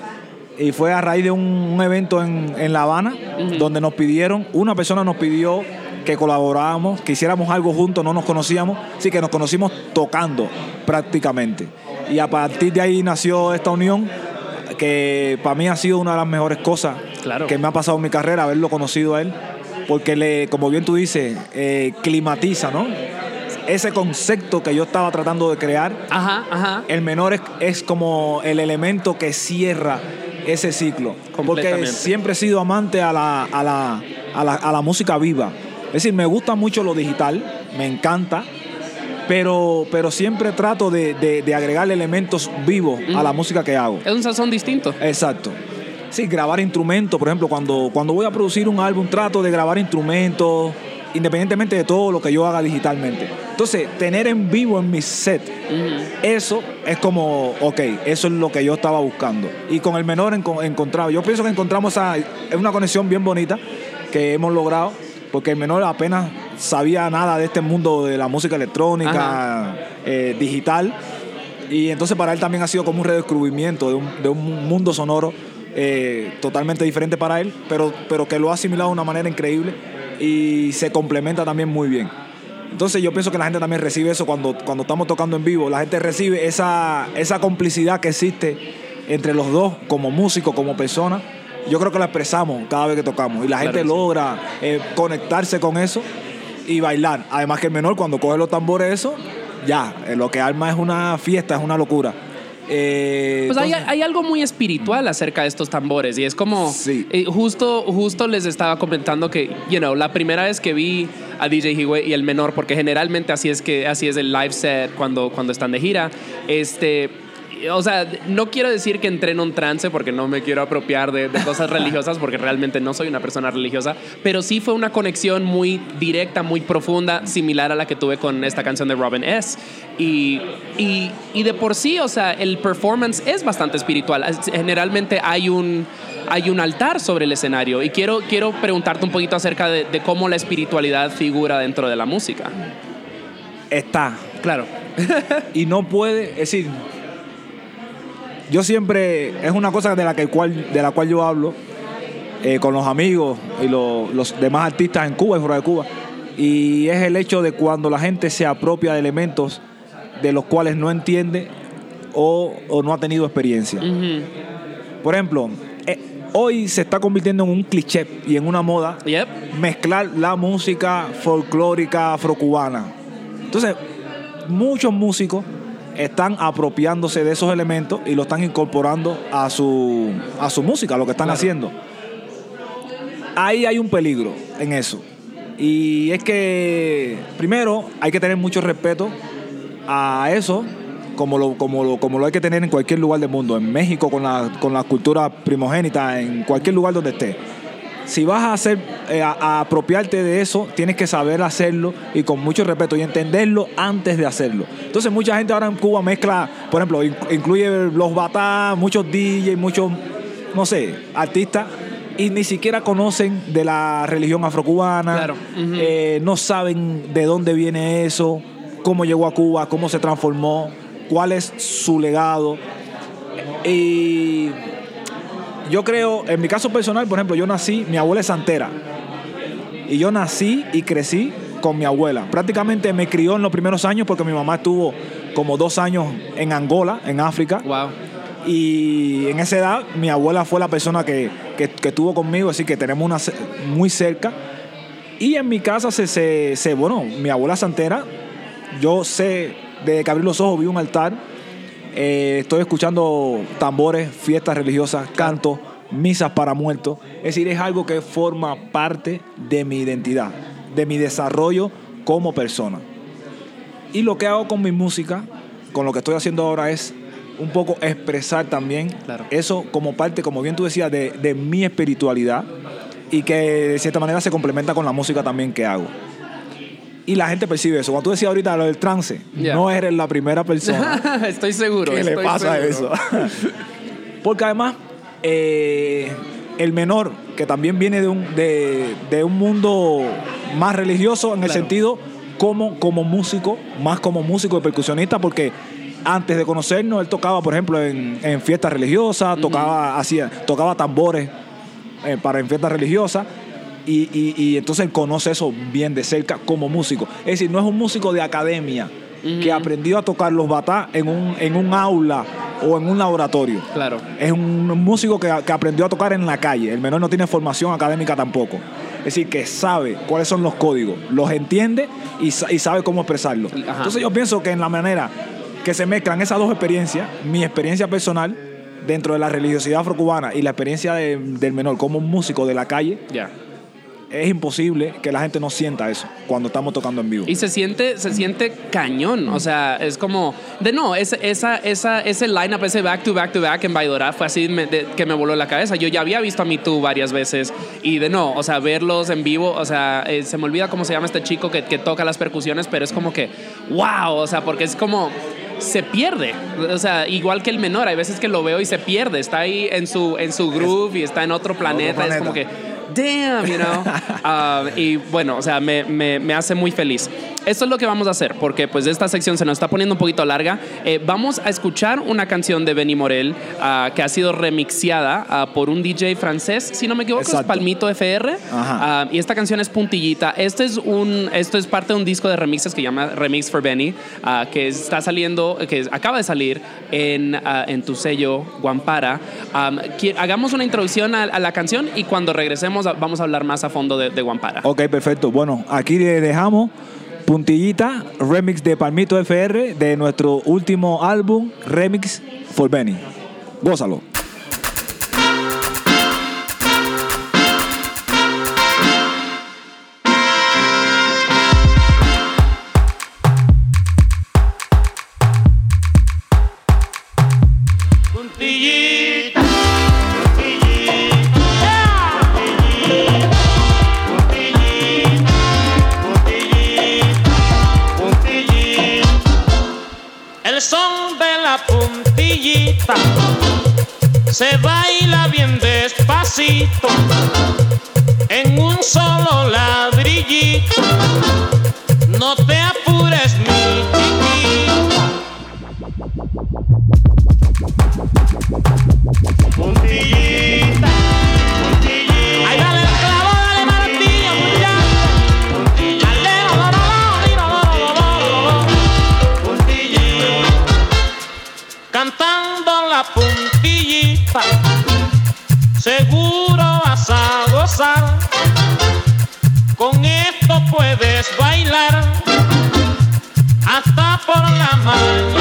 Y fue a raíz de un, un evento en, en La Habana, donde nos pidieron, una persona nos pidió que colaboráramos, que hiciéramos algo juntos, no nos conocíamos, así que nos conocimos tocando prácticamente. Y a partir de ahí nació esta unión, que para mí ha sido una de las mejores cosas Claro. que me ha pasado en mi carrera, haberlo conocido a él, porque le, como bien tú dices, eh, climatiza, ¿no? Ese concepto que yo estaba tratando de crear, Ajá, ajá. el menor es, es como el elemento que cierra ese ciclo. Porque siempre he sido amante a la, a la, a la, a la música viva. Es decir, me gusta mucho lo digital, me encanta, pero, pero siempre trato de, de- de agregarle elementos vivos a la música que hago. Es un sazón distinto. Exacto. Sí, grabar instrumentos, por ejemplo, cuando, cuando voy a producir un álbum, trato de grabar instrumentos, independientemente de todo lo que yo haga digitalmente. Entonces, tener en vivo en mi set, eso es como, ok, eso es lo que yo estaba buscando. Y con el menor enco- encontrado, yo pienso que encontramos esa, es una conexión bien bonita que hemos logrado, porque el menor apenas sabía nada de este mundo de la música electrónica, eh, digital. Y entonces para él también ha sido como un redescubrimiento de un, de un mundo sonoro eh, totalmente diferente para él, pero, pero que lo ha asimilado de una manera increíble y se complementa también muy bien. Entonces yo pienso que la gente también recibe eso cuando, cuando estamos tocando en vivo, la gente recibe esa, esa complicidad que existe entre los dos como músicos, como personas. Yo creo que la expresamos cada vez que tocamos y la Claro gente sí. logra eh, conectarse con eso y bailar. Además que el menor cuando coge los tambores eso, ya, eh, lo que arma es una fiesta, es una locura. Eh, Pues hay, entonces- hay algo muy espiritual acerca de estos tambores y es como Sí. eh, justo justo les estaba comentando que you know la primera vez que vi a DJ Higüe y el menor porque generalmente así es que así es el live set cuando cuando están de gira este o sea, no quiero decir que entré en un trance porque no me quiero apropiar de, de cosas religiosas porque realmente no soy una persona religiosa, pero sí fue una conexión muy directa, muy profunda, similar a la que tuve con esta canción de Robin S. Y, y, y de por sí, o sea, el performance es bastante espiritual. Es- Generalmente hay un, hay un altar sobre el escenario y quiero, quiero preguntarte un poquito acerca de, de cómo la espiritualidad figura dentro de la música. está. Claro. y no puede, es decir, yo siempre, es una cosa de la, que, cual, de la cual yo hablo eh, con los amigos y lo- los demás artistas en Cuba y fuera de Cuba, y es el hecho de cuando la gente se apropia de elementos de los cuales no entiende o, o no ha tenido experiencia. Por ejemplo, eh, hoy se está convirtiendo en un cliché y en una moda Yep. mezclar la música folclórica afrocubana. Entonces, muchos músicos están apropiándose de esos elementos y lo están incorporando a su, a su música, a lo que están haciendo. Ahí hay un peligro en eso. Y es que, primero, hay que tener mucho respeto a eso, como lo, como lo, como lo hay que tener en cualquier lugar del mundo, en México con la, con la cultura primogénita, en cualquier lugar donde esté. Si vas a hacer, eh, a, a apropiarte de eso, tienes que saber hacerlo y con mucho respeto y entenderlo antes de hacerlo. Entonces mucha gente ahora en Cuba mezcla, por ejemplo, in- incluye los batá, muchos DJs, muchos, no sé, artistas y ni siquiera conocen de la religión afrocubana, Claro. Eh, no saben de dónde viene eso, cómo llegó a Cuba, cómo se transformó, cuál es su legado. Y yo creo, en mi caso personal, por ejemplo, yo nací, mi abuela es santera. Y yo nací y crecí con mi abuela. Prácticamente me crió en los primeros años porque mi mamá estuvo como dos años en Angola, en África. Wow. Y en esa edad mi abuela fue la persona que, que, que estuvo conmigo, así que tenemos una muy cerca. Y en mi casa se, se, se- bueno, mi abuela santera, yo sé, desde que abrí los ojos vi un altar, eh, estoy escuchando tambores, fiestas religiosas, cantos, misas para muertos. Es decir, es algo que forma parte de mi identidad, de mi desarrollo como persona. Y lo que hago con mi música, con lo que estoy haciendo ahora es un poco expresar también Claro. eso como parte, como bien tú decías, de, de mi espiritualidad y que de cierta manera se complementa con la música también que hago. Y la gente percibe eso. Cuando tú decías ahorita lo del trance, no eres la primera persona estoy seguro. ¿Qué le pasa seguro. eso? Porque además, eh, el menor, que también viene de un, de, de un mundo más religioso, en el sentido como, como músico, más como músico y percusionista, porque antes de conocernos, él tocaba, por ejemplo, en, en fiestas religiosas, tocaba, hacía, tocaba tambores eh, para en fiestas religiosas. Y, y- y entonces él conoce eso bien de cerca como músico. Es decir, no es un músico de academia que aprendió a tocar los batá en un, en un aula o en un laboratorio. Claro. Es un músico que, que aprendió a tocar en la calle. El menor no tiene formación académica tampoco. Es decir, que sabe cuáles son los códigos, los entiende y, sa- y sabe cómo expresarlos. Ajá. Entonces yo pienso que en la manera que se mezclan esas dos experiencias, mi experiencia personal dentro de la religiosidad afrocubana y la experiencia de- del menor como un músico de la calle, Ya. Es imposible que la gente no sienta eso cuando estamos tocando en vivo. Y se siente, se siente cañón. O sea, es como. De no, ese, esa, esa, ese line-up, ese back to back to back en Baidora fue así me- de- que me voló la cabeza. Yo ya había visto a Me Too varias veces. Y de no, o sea, verlos en vivo, o sea, eh, se me olvida cómo se llama este chico que, que toca las percusiones, pero es como que. ¡Wow! O sea, porque es como. Se pierde, o sea, igual que el menor, hay veces que lo veo y se pierde, está ahí en su, en su groove y está en otro planeta, es planeta. como que, damn, you know. Ah, y bueno, o sea, me, me- me hace muy feliz. Esto es lo que vamos a hacer, porque pues esta sección se nos está poniendo un poquito larga. Eh, vamos a escuchar una canción de Benny Morel ah, que ha sido remixeada ah, por un DJ francés, si no me equivoco, es Exacto. Palmito FR. Y esta canción es Puntillita. Este es un, esto es parte de un disco de remixes que llama Remix for Benny, que está saliendo, que acaba de salir en, en tu sello Guampara. Am, qui- hagamos una introducción a, a la canción y cuando regresemos vamos a hablar más a fondo de, de Guampara. Ok, perfecto. Bueno, aquí le dejamos puntillita, remix de Palmito FR de nuestro último álbum, Remix for Benny. Gózalo. se baila bien despacito, en un solo ladrillito. No te apures, mi. Puntillita, puntillita. Ahí dale el clavo, dale martillo. Dale, Puntillita. Cantando la puntillita seguro vas a gozar. Con esto puedes bailar hasta por la mañanita.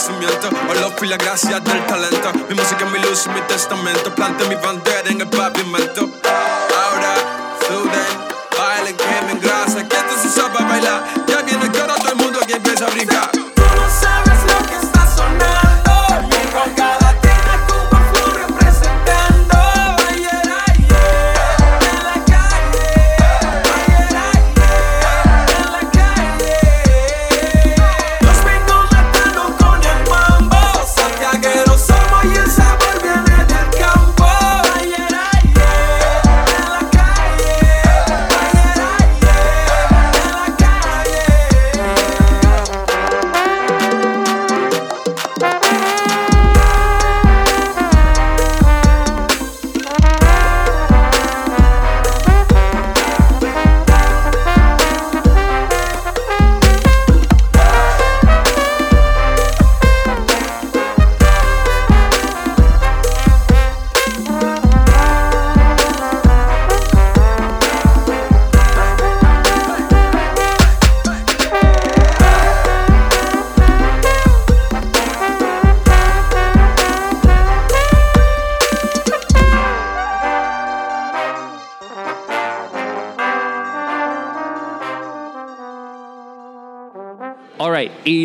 crecimiento. Olo fui la gracia del talento. Mi música mi luz y mi testamento. Plante mi bandera en el pavimento.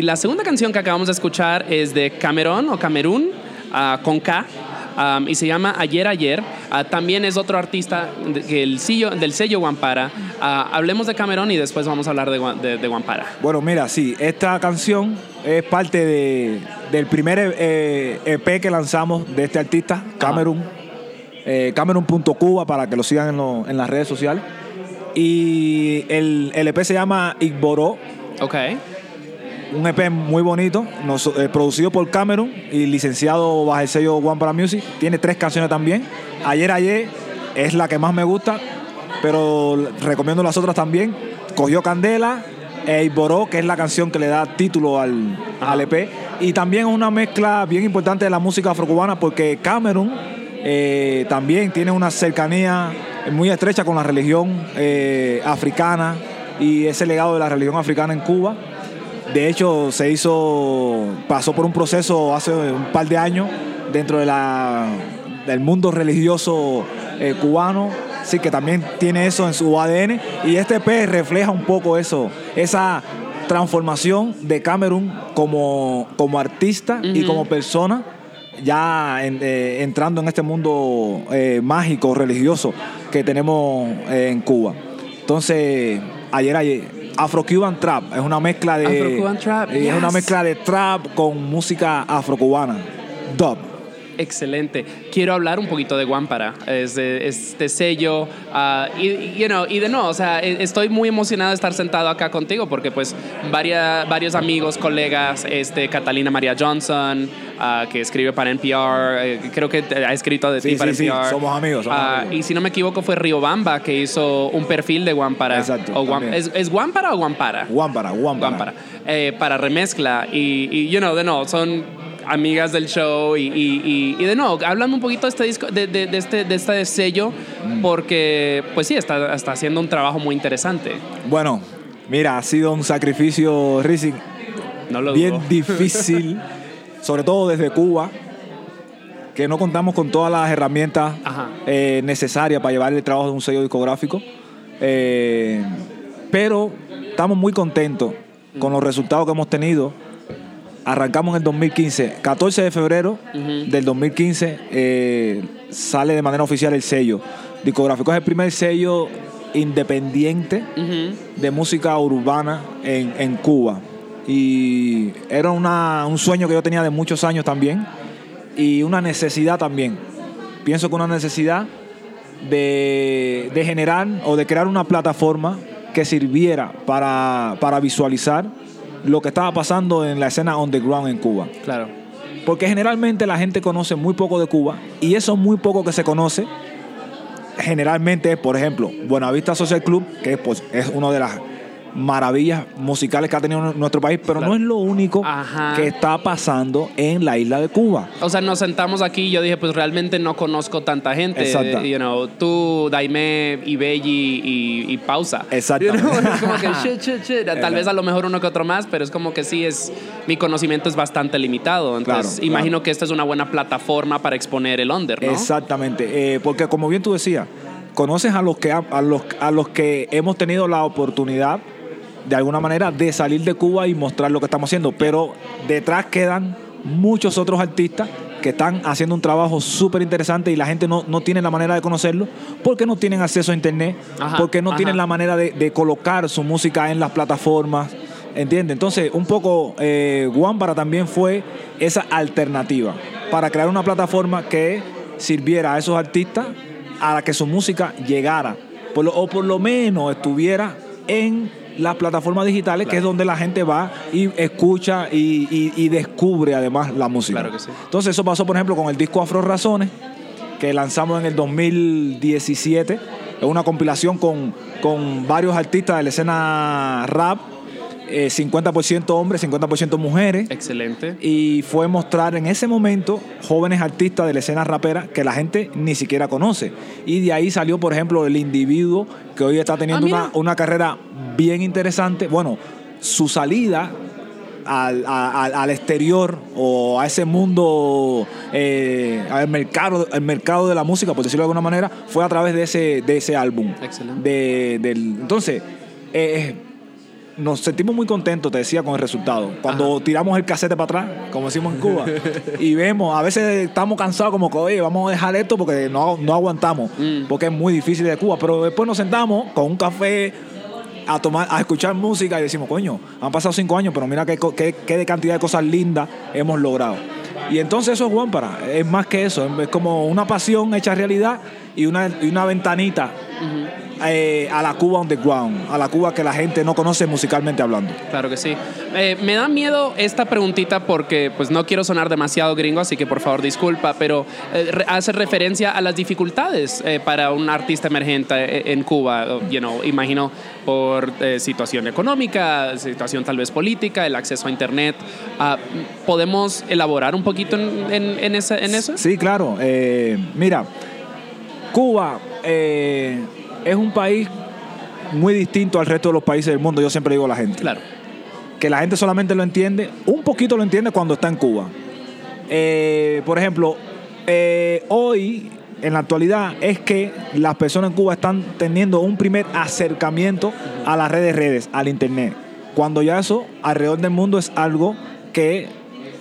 La segunda canción que acabamos de escuchar es de Camerón o Camerún ah, con K. um, y se llama Ayer Ayer. Ah, también es otro artista de- que el sello, del sello Guampara. Ah, hablemos de Camerón y después vamos a hablar de, de- de Guampara. Bueno, mira, sí, esta canción es parte de, del primer eh, EP que lanzamos de este artista, Camerún. Eh, Camerún.cuba para que lo sigan en, lo- en las redes sociales. Y el, el EP se llama Igboró, Ok. Un EP muy bonito, nos- eh, producido por Cameron y licenciado bajo el sello One para Music. Tiene tres canciones también. Ayer Ayer es la que más me gusta, pero recomiendo las otras también. Cogió Candela e Iboró, que es la canción que le da título al, al EP. Y también es una mezcla bien importante de la música afrocubana porque Cameron eh, también tiene una cercanía muy estrecha con la religión eh, africana y ese legado de la religión africana en Cuba. De hecho, se hizo, pasó por un proceso hace un par de años dentro de la, del mundo religioso eh, cubano, sí que también tiene eso en su ADN y este EP refleja un poco eso, esa transformación de Camerún como, como artista y como persona ya en- eh, entrando en este mundo eh, mágico, religioso que tenemos en Cuba. Entonces, ayer, ayer, Afro-Cuban Trap es una mezcla de. Afro-Cuban Trap, Es una mezcla de trap con música afrocubana. Dub. Excelente. Quiero hablar un poquito de Guampara, es de- este sello. ah, y, you know, y de nuevo, o sea, e- estoy muy emocionado de estar sentado acá contigo porque pues varia- varios amigos, colegas, este, Catalina María Johnson, ah, que escribe para NPR, eh, creo que ha escrito de Sí, ti para sí, sí, NPR. somos amigos, somos Ah, amigos. Y si no me equivoco fue Riobamba que hizo un perfil de Guampara. Exacto, O Guam-. ¿es, ¿Es Guampara o Guampara? Guampara, Guampara. Guampara, eh, para remezcla. Y, y, you know, de nuevo, son amigas del show. Y, y, y- y de nuevo, háblame un poquito de este disco, de, de- de este, de este sello, porque, pues sí, está, está haciendo un trabajo muy interesante. Bueno, mira, ha sido un sacrificio, No lo bien dudo. difícil, sobre todo desde Cuba, que no contamos con todas las herramientas eh, necesarias para llevar el trabajo de un sello discográfico. Eh, pero estamos muy contentos con los resultados que hemos tenido. Arrancamos en el 2015, 14 de febrero del 2015 eh, sale de manera oficial el sello discográfico. Es el primer sello independiente de música urbana en, en Cuba. Y era una- un sueño que yo tenía de muchos años también y una necesidad también. Pienso que una necesidad de, de generar o de crear una plataforma que sirviera para, para visualizar lo que estaba pasando en la escena underground en Cuba. Claro. Porque generalmente la gente conoce muy poco de Cuba y eso muy poco que se conoce generalmente es, por ejemplo, Buenavista Social Club, que es, pues, es una de las maravillas musicales que ha tenido nuestro país, pero Claro. no es lo único Ajá. que está pasando en la isla de Cuba. O sea, nos sentamos aquí y yo dije, pues realmente no conozco tanta gente. Exacto. You know, tú, Daime, Ibelli y, y Pausa. You know, es como que shit, shit, shit. Tal Exacto. vez a lo mejor uno que otro más, pero es como que sí, es mi conocimiento es bastante limitado. Entonces, Claro, imagino claro. que esta es una buena plataforma para exponer el under, ¿no? Exactamente, eh, porque como bien tú decías, conoces a los que a los, a los que hemos tenido la oportunidad de alguna manera de salir de Cuba y mostrar lo que estamos haciendo, pero detrás quedan muchos otros artistas que están haciendo un trabajo súper interesante y la gente no, no tiene la manera de conocerlo porque no tienen acceso a internet, Ajá, porque no ajá. tienen la manera de, de colocar su música en las plataformas. ¿Entiendes? Entonces, un poco eh, Guambara también fue esa alternativa para crear una plataforma que sirviera a esos artistas a la que su música llegara, por lo- o por lo menos estuviera en las plataformas digitales, que es donde la gente va y escucha y, y- y descubre además la música. Claro que sí. Entonces, eso pasó, por ejemplo, con el disco Afro Razones, que lanzamos en el 2017. Es una compilación con, con varios artistas de la escena rap, eh, 50% hombres, 50% mujeres. Excelente. Y fue mostrar en ese momento jóvenes artistas de la escena rapera que la gente ni siquiera conoce. Y de ahí salió, por ejemplo, el individuo que hoy está teniendo Ah, una, una carrera bien interesante. Bueno, su salida al, a- al- al exterior o a ese mundo, eh, al mercado, al mercado de la música, por decirlo de alguna manera, fue a través de ese, de ese álbum. Excelente. De- del, entonces, eh, nos sentimos muy contentos, te decía, con el resultado. Cuando tiramos el casete para atrás, como decimos en Cuba, y vemos, a veces estamos cansados como que, oye, vamos a dejar esto porque no, no aguantamos, Mm. porque es muy difícil de Cuba, pero después nos sentamos con un café a tomar, a escuchar música y decimos, coño, han pasado cinco años, pero mira qué, qué, qué de cantidad de cosas lindas hemos logrado. Y entonces eso es Guampara, es más que eso, es como una pasión hecha realidad y una, y una ventanita eh, a la Cuba underground, a la Cuba que la gente no conoce musicalmente hablando. Claro que sí. Eh, me da miedo esta preguntita porque pues no quiero sonar demasiado gringo, así que por favor disculpa, pero eh, hace referencia a las dificultades para un artista emergente en Cuba, you know, imagino por situación económica, situación tal vez política, el acceso a internet. Ah, ¿Podemos elaborar un poquito en, en- en ese- en eso? Sí, claro. Mira, Cuba eh, es un país muy distinto al resto de los países del mundo, yo siempre digo a la gente. Claro. Que la gente solamente lo entiende, un poquito lo entiende cuando está en Cuba. Eh, por ejemplo, eh, hoy, en la actualidad, es que las personas en Cuba están teniendo un primer acercamiento a las redes redes, al Internet. Cuando ya eso alrededor del mundo es algo que,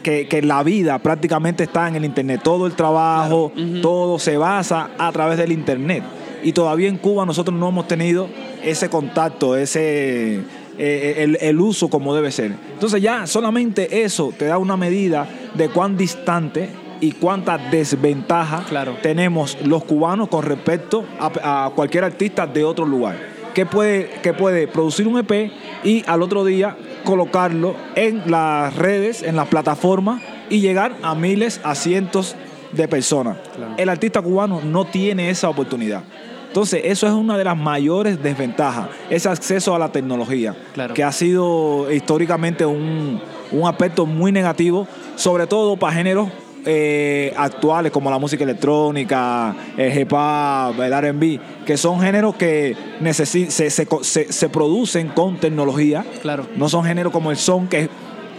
que, que la vida prácticamente está en el Internet. Todo el trabajo, todo se basa a través del Internet. Y todavía en Cuba nosotros no hemos tenido ese contacto, ese eh, el, el uso como debe ser. Entonces ya solamente eso te da una medida de cuán distante y cuánta desventaja tenemos los cubanos con respecto a, a cualquier artista de otro lugar. Que puede, que puede producir un EP y al otro día colocarlo en las redes, en las plataformas y llegar a miles, a cientos de personas. El artista cubano no tiene esa oportunidad. Entonces, eso es una de las mayores desventajas, ese acceso a la tecnología, Claro. que ha sido históricamente un, un aspecto muy negativo, sobre todo para géneros eh, actuales como la música electrónica, el hip hop, el RB, que son géneros que necesi- se, se se- se producen con tecnología. Claro. No son géneros como el son, que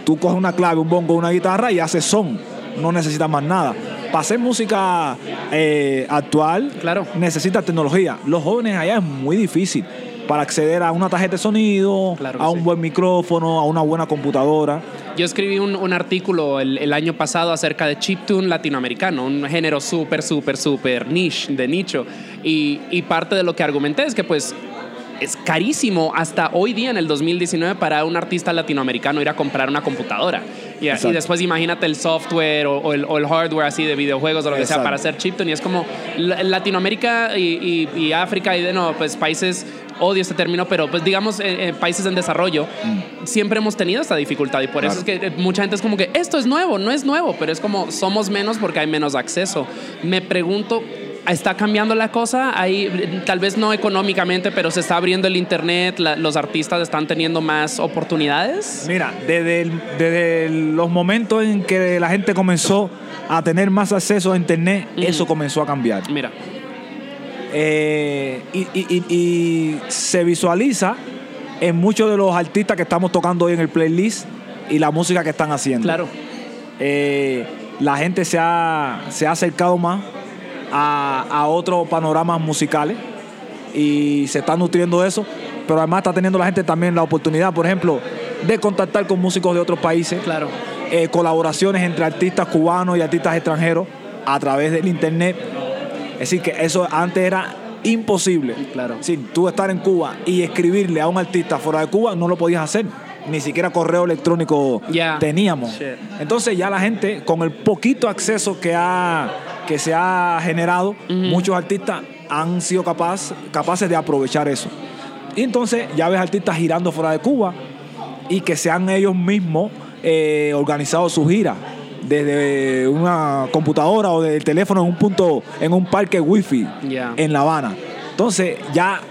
tú coges una clave, un bongo, una guitarra y haces son. No necesitas más nada. Para hacer música eh, actual, Claro. necesitas tecnología. Los jóvenes allá es muy difícil para acceder a una tarjeta de sonido, Claro a un sí. buen micrófono, a una buena computadora. Yo escribí un, un artículo el, el año pasado acerca de chiptune latinoamericano, un género súper, súper, súper niche, de nicho. Y, y parte de lo que argumenté es que pues es carísimo hasta hoy día en el 2019 para un artista latinoamericano ir a comprar una computadora. Y, y después imagínate el software o, o el, o el hardware así de videojuegos o lo que sea para hacer chiptune. Y es como la- Latinoamérica y, y- y África y de no, pues países, odio este término, pero pues digamos eh, eh, países en desarrollo, siempre hemos tenido esta dificultad y por eso es Claro. que eh, mucha gente es como que esto es nuevo, no es nuevo, pero es como somos menos porque hay menos acceso. Me pregunto, ¿está cambiando la cosa? Ahí, tal vez no económicamente, pero se está abriendo el internet, la- los artistas están teniendo más oportunidades. Mira, desde, el- desde los momentos en que la gente comenzó a tener más acceso a internet, Ujú. eso comenzó a cambiar. Mira, Eh, y, y- y- y se visualiza en muchos de los artistas que estamos tocando hoy en el playlist y la música que están haciendo. claro, Eh, la gente se ha, se ha acercado más a, a otros panoramas musicales y se está nutriendo de eso, pero además está teniendo la gente también la oportunidad, por ejemplo, de contactar con músicos de otros países, claro. eh, colaboraciones entre artistas cubanos y artistas extranjeros a través del internet. Es decir, que eso antes era imposible. Claro. Sí, tú estar en Cuba y escribirle a un artista fuera de Cuba no lo podías hacer. Ni siquiera correo electrónico teníamos. Shit. Entonces ya la gente, con el poquito acceso que, ha, que se ha generado, muchos artistas han sido capaz, capaces de aprovechar eso. Y entonces ya ves artistas girando fuera de Cuba y que se han ellos mismos eh, organizado su gira desde una computadora o del teléfono en un punto, en un parque wifi Ya. en La Habana. Entonces ya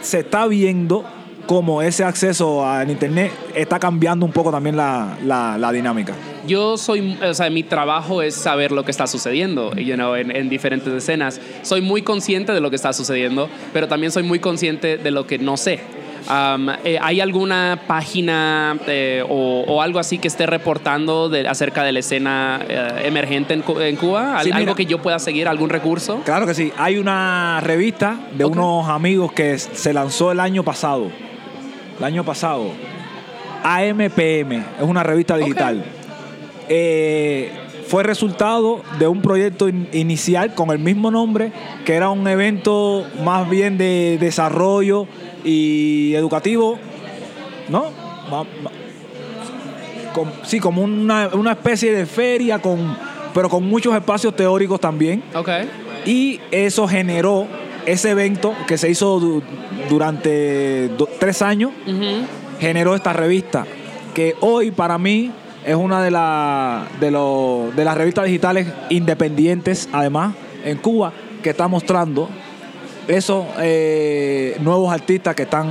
se está viendo cómo ese acceso al internet está cambiando un poco también la, la- la dinámica. Yo soy, o sea, mi trabajo es saber lo que está sucediendo, you know, en, en diferentes escenas. Soy muy consciente de lo que está sucediendo, pero también soy muy consciente de lo que no sé. Um, eh, ¿Hay alguna página eh, o, o algo así que esté reportando de- acerca de la escena eh, emergente en, Cu- en Cuba? ¿Al- Sí, ¿Algo que yo pueda seguir? ¿Algún recurso? Claro que sí. Hay una revista de unos amigos que se lanzó el año pasado. El año pasado. AMPM, es una revista digital. Fue resultado de un proyecto in- inicial con el mismo nombre, que era un evento más bien de desarrollo y educativo, ¿no? Sí, como una, una especie de feria, con, pero con muchos espacios teóricos también. Ok. Y eso generó ese evento que se hizo du- durante tres años, generó esta revista, que hoy para mí es una de, la- de, lo- de las revistas digitales independientes, además, en Cuba, que está mostrando esos eh, nuevos artistas que están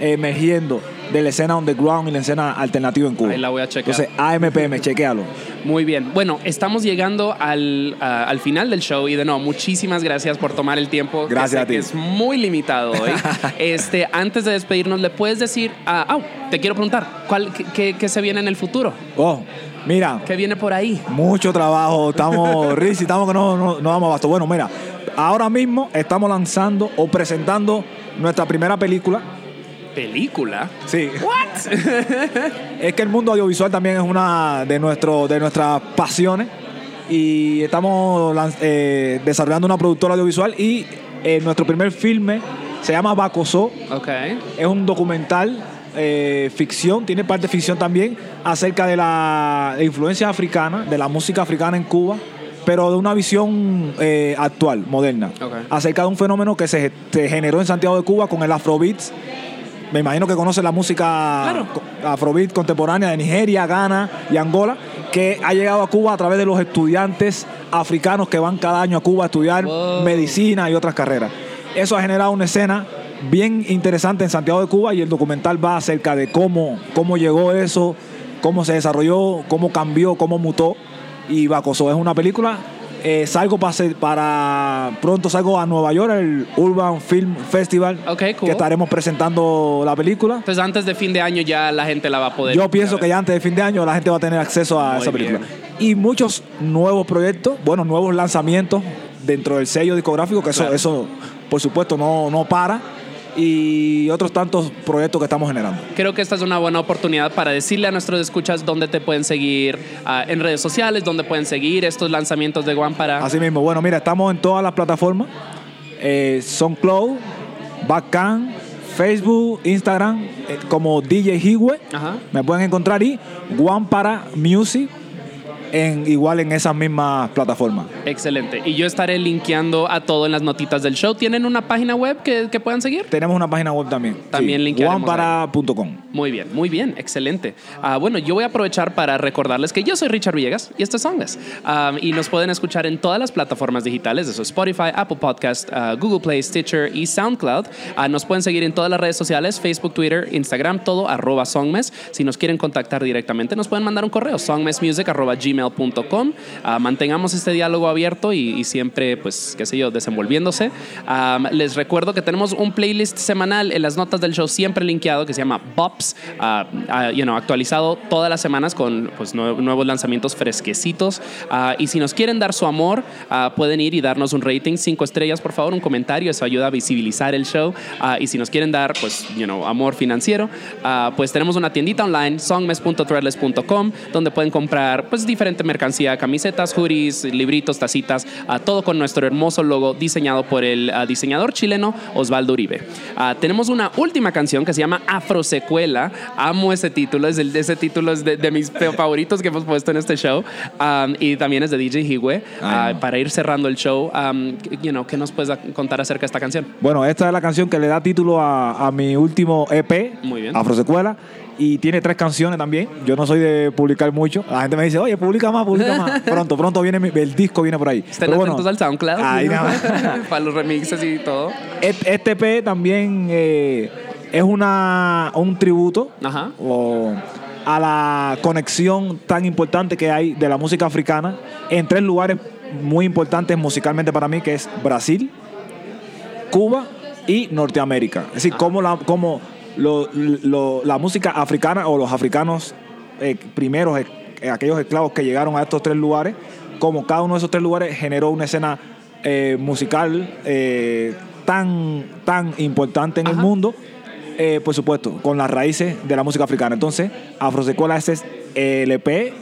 emergiendo de la escena underground y la escena alternativa en Cuba. Ahí la voy a chequear. Entonces, AMPM, chequéalo. Muy bien. Bueno, estamos llegando al, a- al final del show y de nuevo, muchísimas gracias por tomar el tiempo. que Gracias sé a ti. que es muy limitado hoy. este, antes de despedirnos, ¿le puedes decir? ah, ah, te quiero preguntar, ¿cuál, qué, qué- se viene en el futuro? Oh, mira, ¿Qué viene por ahí? Mucho trabajo, estamos, Rizzi, estamos que no, no, no damos abasto. Bueno, mira, ahora mismo estamos lanzando o presentando nuestra primera película. ¿Película? Sí. ¿What? Es que el mundo audiovisual también es una de, nuestro, de nuestras pasiones y estamos eh, desarrollando una productora audiovisual y eh, nuestro primer filme se llama Bacosó. ok. Es un documental, eh, ficción, tiene parte de ficción también, acerca de la influencia africana, de la música africana en Cuba, pero de una visión eh, actual, moderna. Acerca de un fenómeno que se, se generó en Santiago de Cuba con el Afrobeats. Me imagino que conoce la música Claro. Afrobeat contemporánea de Nigeria, Ghana y Angola, que ha llegado a Cuba a través de los estudiantes africanos que van cada año a Cuba a estudiar Wow. medicina y otras carreras. Eso ha generado una escena bien interesante en Santiago de Cuba y el documental va acerca de cómo, cómo llegó eso, cómo se desarrolló, cómo cambió, cómo mutó. Y Bacoso es una película. eh, salgo para, para pronto salgo a Nueva York, el Urban Film Festival, cool. que estaremos presentando la película. Entonces, antes de fin de año ya la gente la va a poder. Yo pienso que ya antes de fin de año la gente va a tener acceso a Muy esa película. bien. Y muchos nuevos proyectos, bueno, nuevos lanzamientos dentro del sello discográfico, que eso, eso por supuesto no, no para. Y otros tantos proyectos que estamos generando. Creo que esta es una buena oportunidad para decirle a nuestros escuchas dónde te pueden seguir ah, en redes sociales, dónde pueden seguir estos lanzamientos de Guampara. Así mismo, bueno, mira, estamos en todas las plataformas. Eh, SoundCloud, Backcan, Facebook, Instagram, eh, como DJ. Ajá. Me pueden encontrar y Guampara Music, en, igual en esas mismas plataformas. Excelente. Y yo estaré linkeando a todo en las notitas del show. ¿Tienen una página web que, que puedan seguir? Tenemos una página web también. También linkearemos Guampara.com. Muy bien, muy bien, excelente. Ah, bueno, yo voy a aprovechar para recordarles que yo soy Richard Villegas y esto es Songless. Ah, y nos pueden escuchar en todas las plataformas digitales, eso es Spotify, Apple Podcast, ah, Google Play, Stitcher y SoundCloud. Nos pueden seguir en todas las redes sociales, Facebook, Twitter, Instagram, todo arroba Songmes. Si nos quieren contactar directamente, nos pueden mandar un correo, songmessmusic arroba gmail.com. Ah, mantengamos este diálogo abierto y, y siempre, pues, qué sé yo, desenvolviéndose. Ah, les recuerdo que tenemos un playlist semanal en las notas del show siempre linkeado que se llama Bops, ah, ah, you know, actualizado todas las semanas con pues, nue- nuevos lanzamientos fresquecitos. Y si nos quieren dar su amor, pueden ir y darnos un rating, cinco estrellas, por favor, un comentario, eso ayuda a visibilizar el show. Y si nos quieren dar, pues, you know, amor financiero, pues tenemos una tiendita online, songmes.threadless.com, donde pueden comprar, pues, diferente mercancía, camisetas, hoodies, libritos, tacitas, ah, todo con nuestro hermoso logo diseñado por el ah, diseñador chileno Osvaldo Uribe. Ah, tenemos una última canción que se llama Afrosecuela. Amo ese título, es el, ese título es de, de mis favoritos que hemos puesto en este show. Um, y también es de DJ Higüe. Ah, no. para ir cerrando el show, um, you know, ¿qué nos puedes contar acerca de esta canción? Bueno, esta es la canción que le da título a, a mi último EP, Muy bien. Afrosecuela. Y tiene tres canciones también. Yo no soy de publicar mucho. La gente me dice, oye, publica más, publica más. Pronto, pronto viene mi- el disco, viene por ahí. Pero bueno, atentos al SoundCloud. ahí nada más. para los remixes y todo. Este EP también eh, es una, un tributo Ajá. o a la conexión tan importante que hay de la música africana en tres lugares muy importantes musicalmente para mí, que es Brasil, Cuba y Norteamérica. Es decir, cómo la, cómo lo- lo- la música africana o los africanos eh, primeros, eh, aquellos esclavos que llegaron a estos tres lugares, como cada uno de esos tres lugares generó una escena eh, musical eh, tan, tan importante en el mundo por supuesto, con las raíces de la música africana. Entonces, Afrosecuela es el EP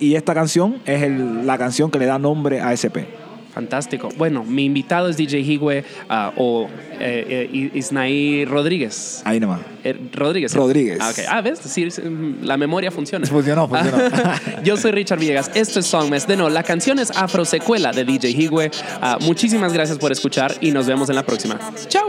y esta canción es el- la canción que le da nombre a ese EP. Fantástico. Bueno, mi invitado es DJ Higüe ah, o eh, eh, Isnaí Rodríguez. Ahí nomás. Eh, Rodríguez. ¿sí? Rodríguez. Ah, ok. Ah, ¿ves? Sí, mm, la memoria funciona. Funcionó, funcionó. Yo soy Richard Villegas. Esto es Songmes. De nuevo, la canción es Afrosecuela de DJ Higüe. Ah, muchísimas gracias por escuchar y nos vemos en la próxima. Chao.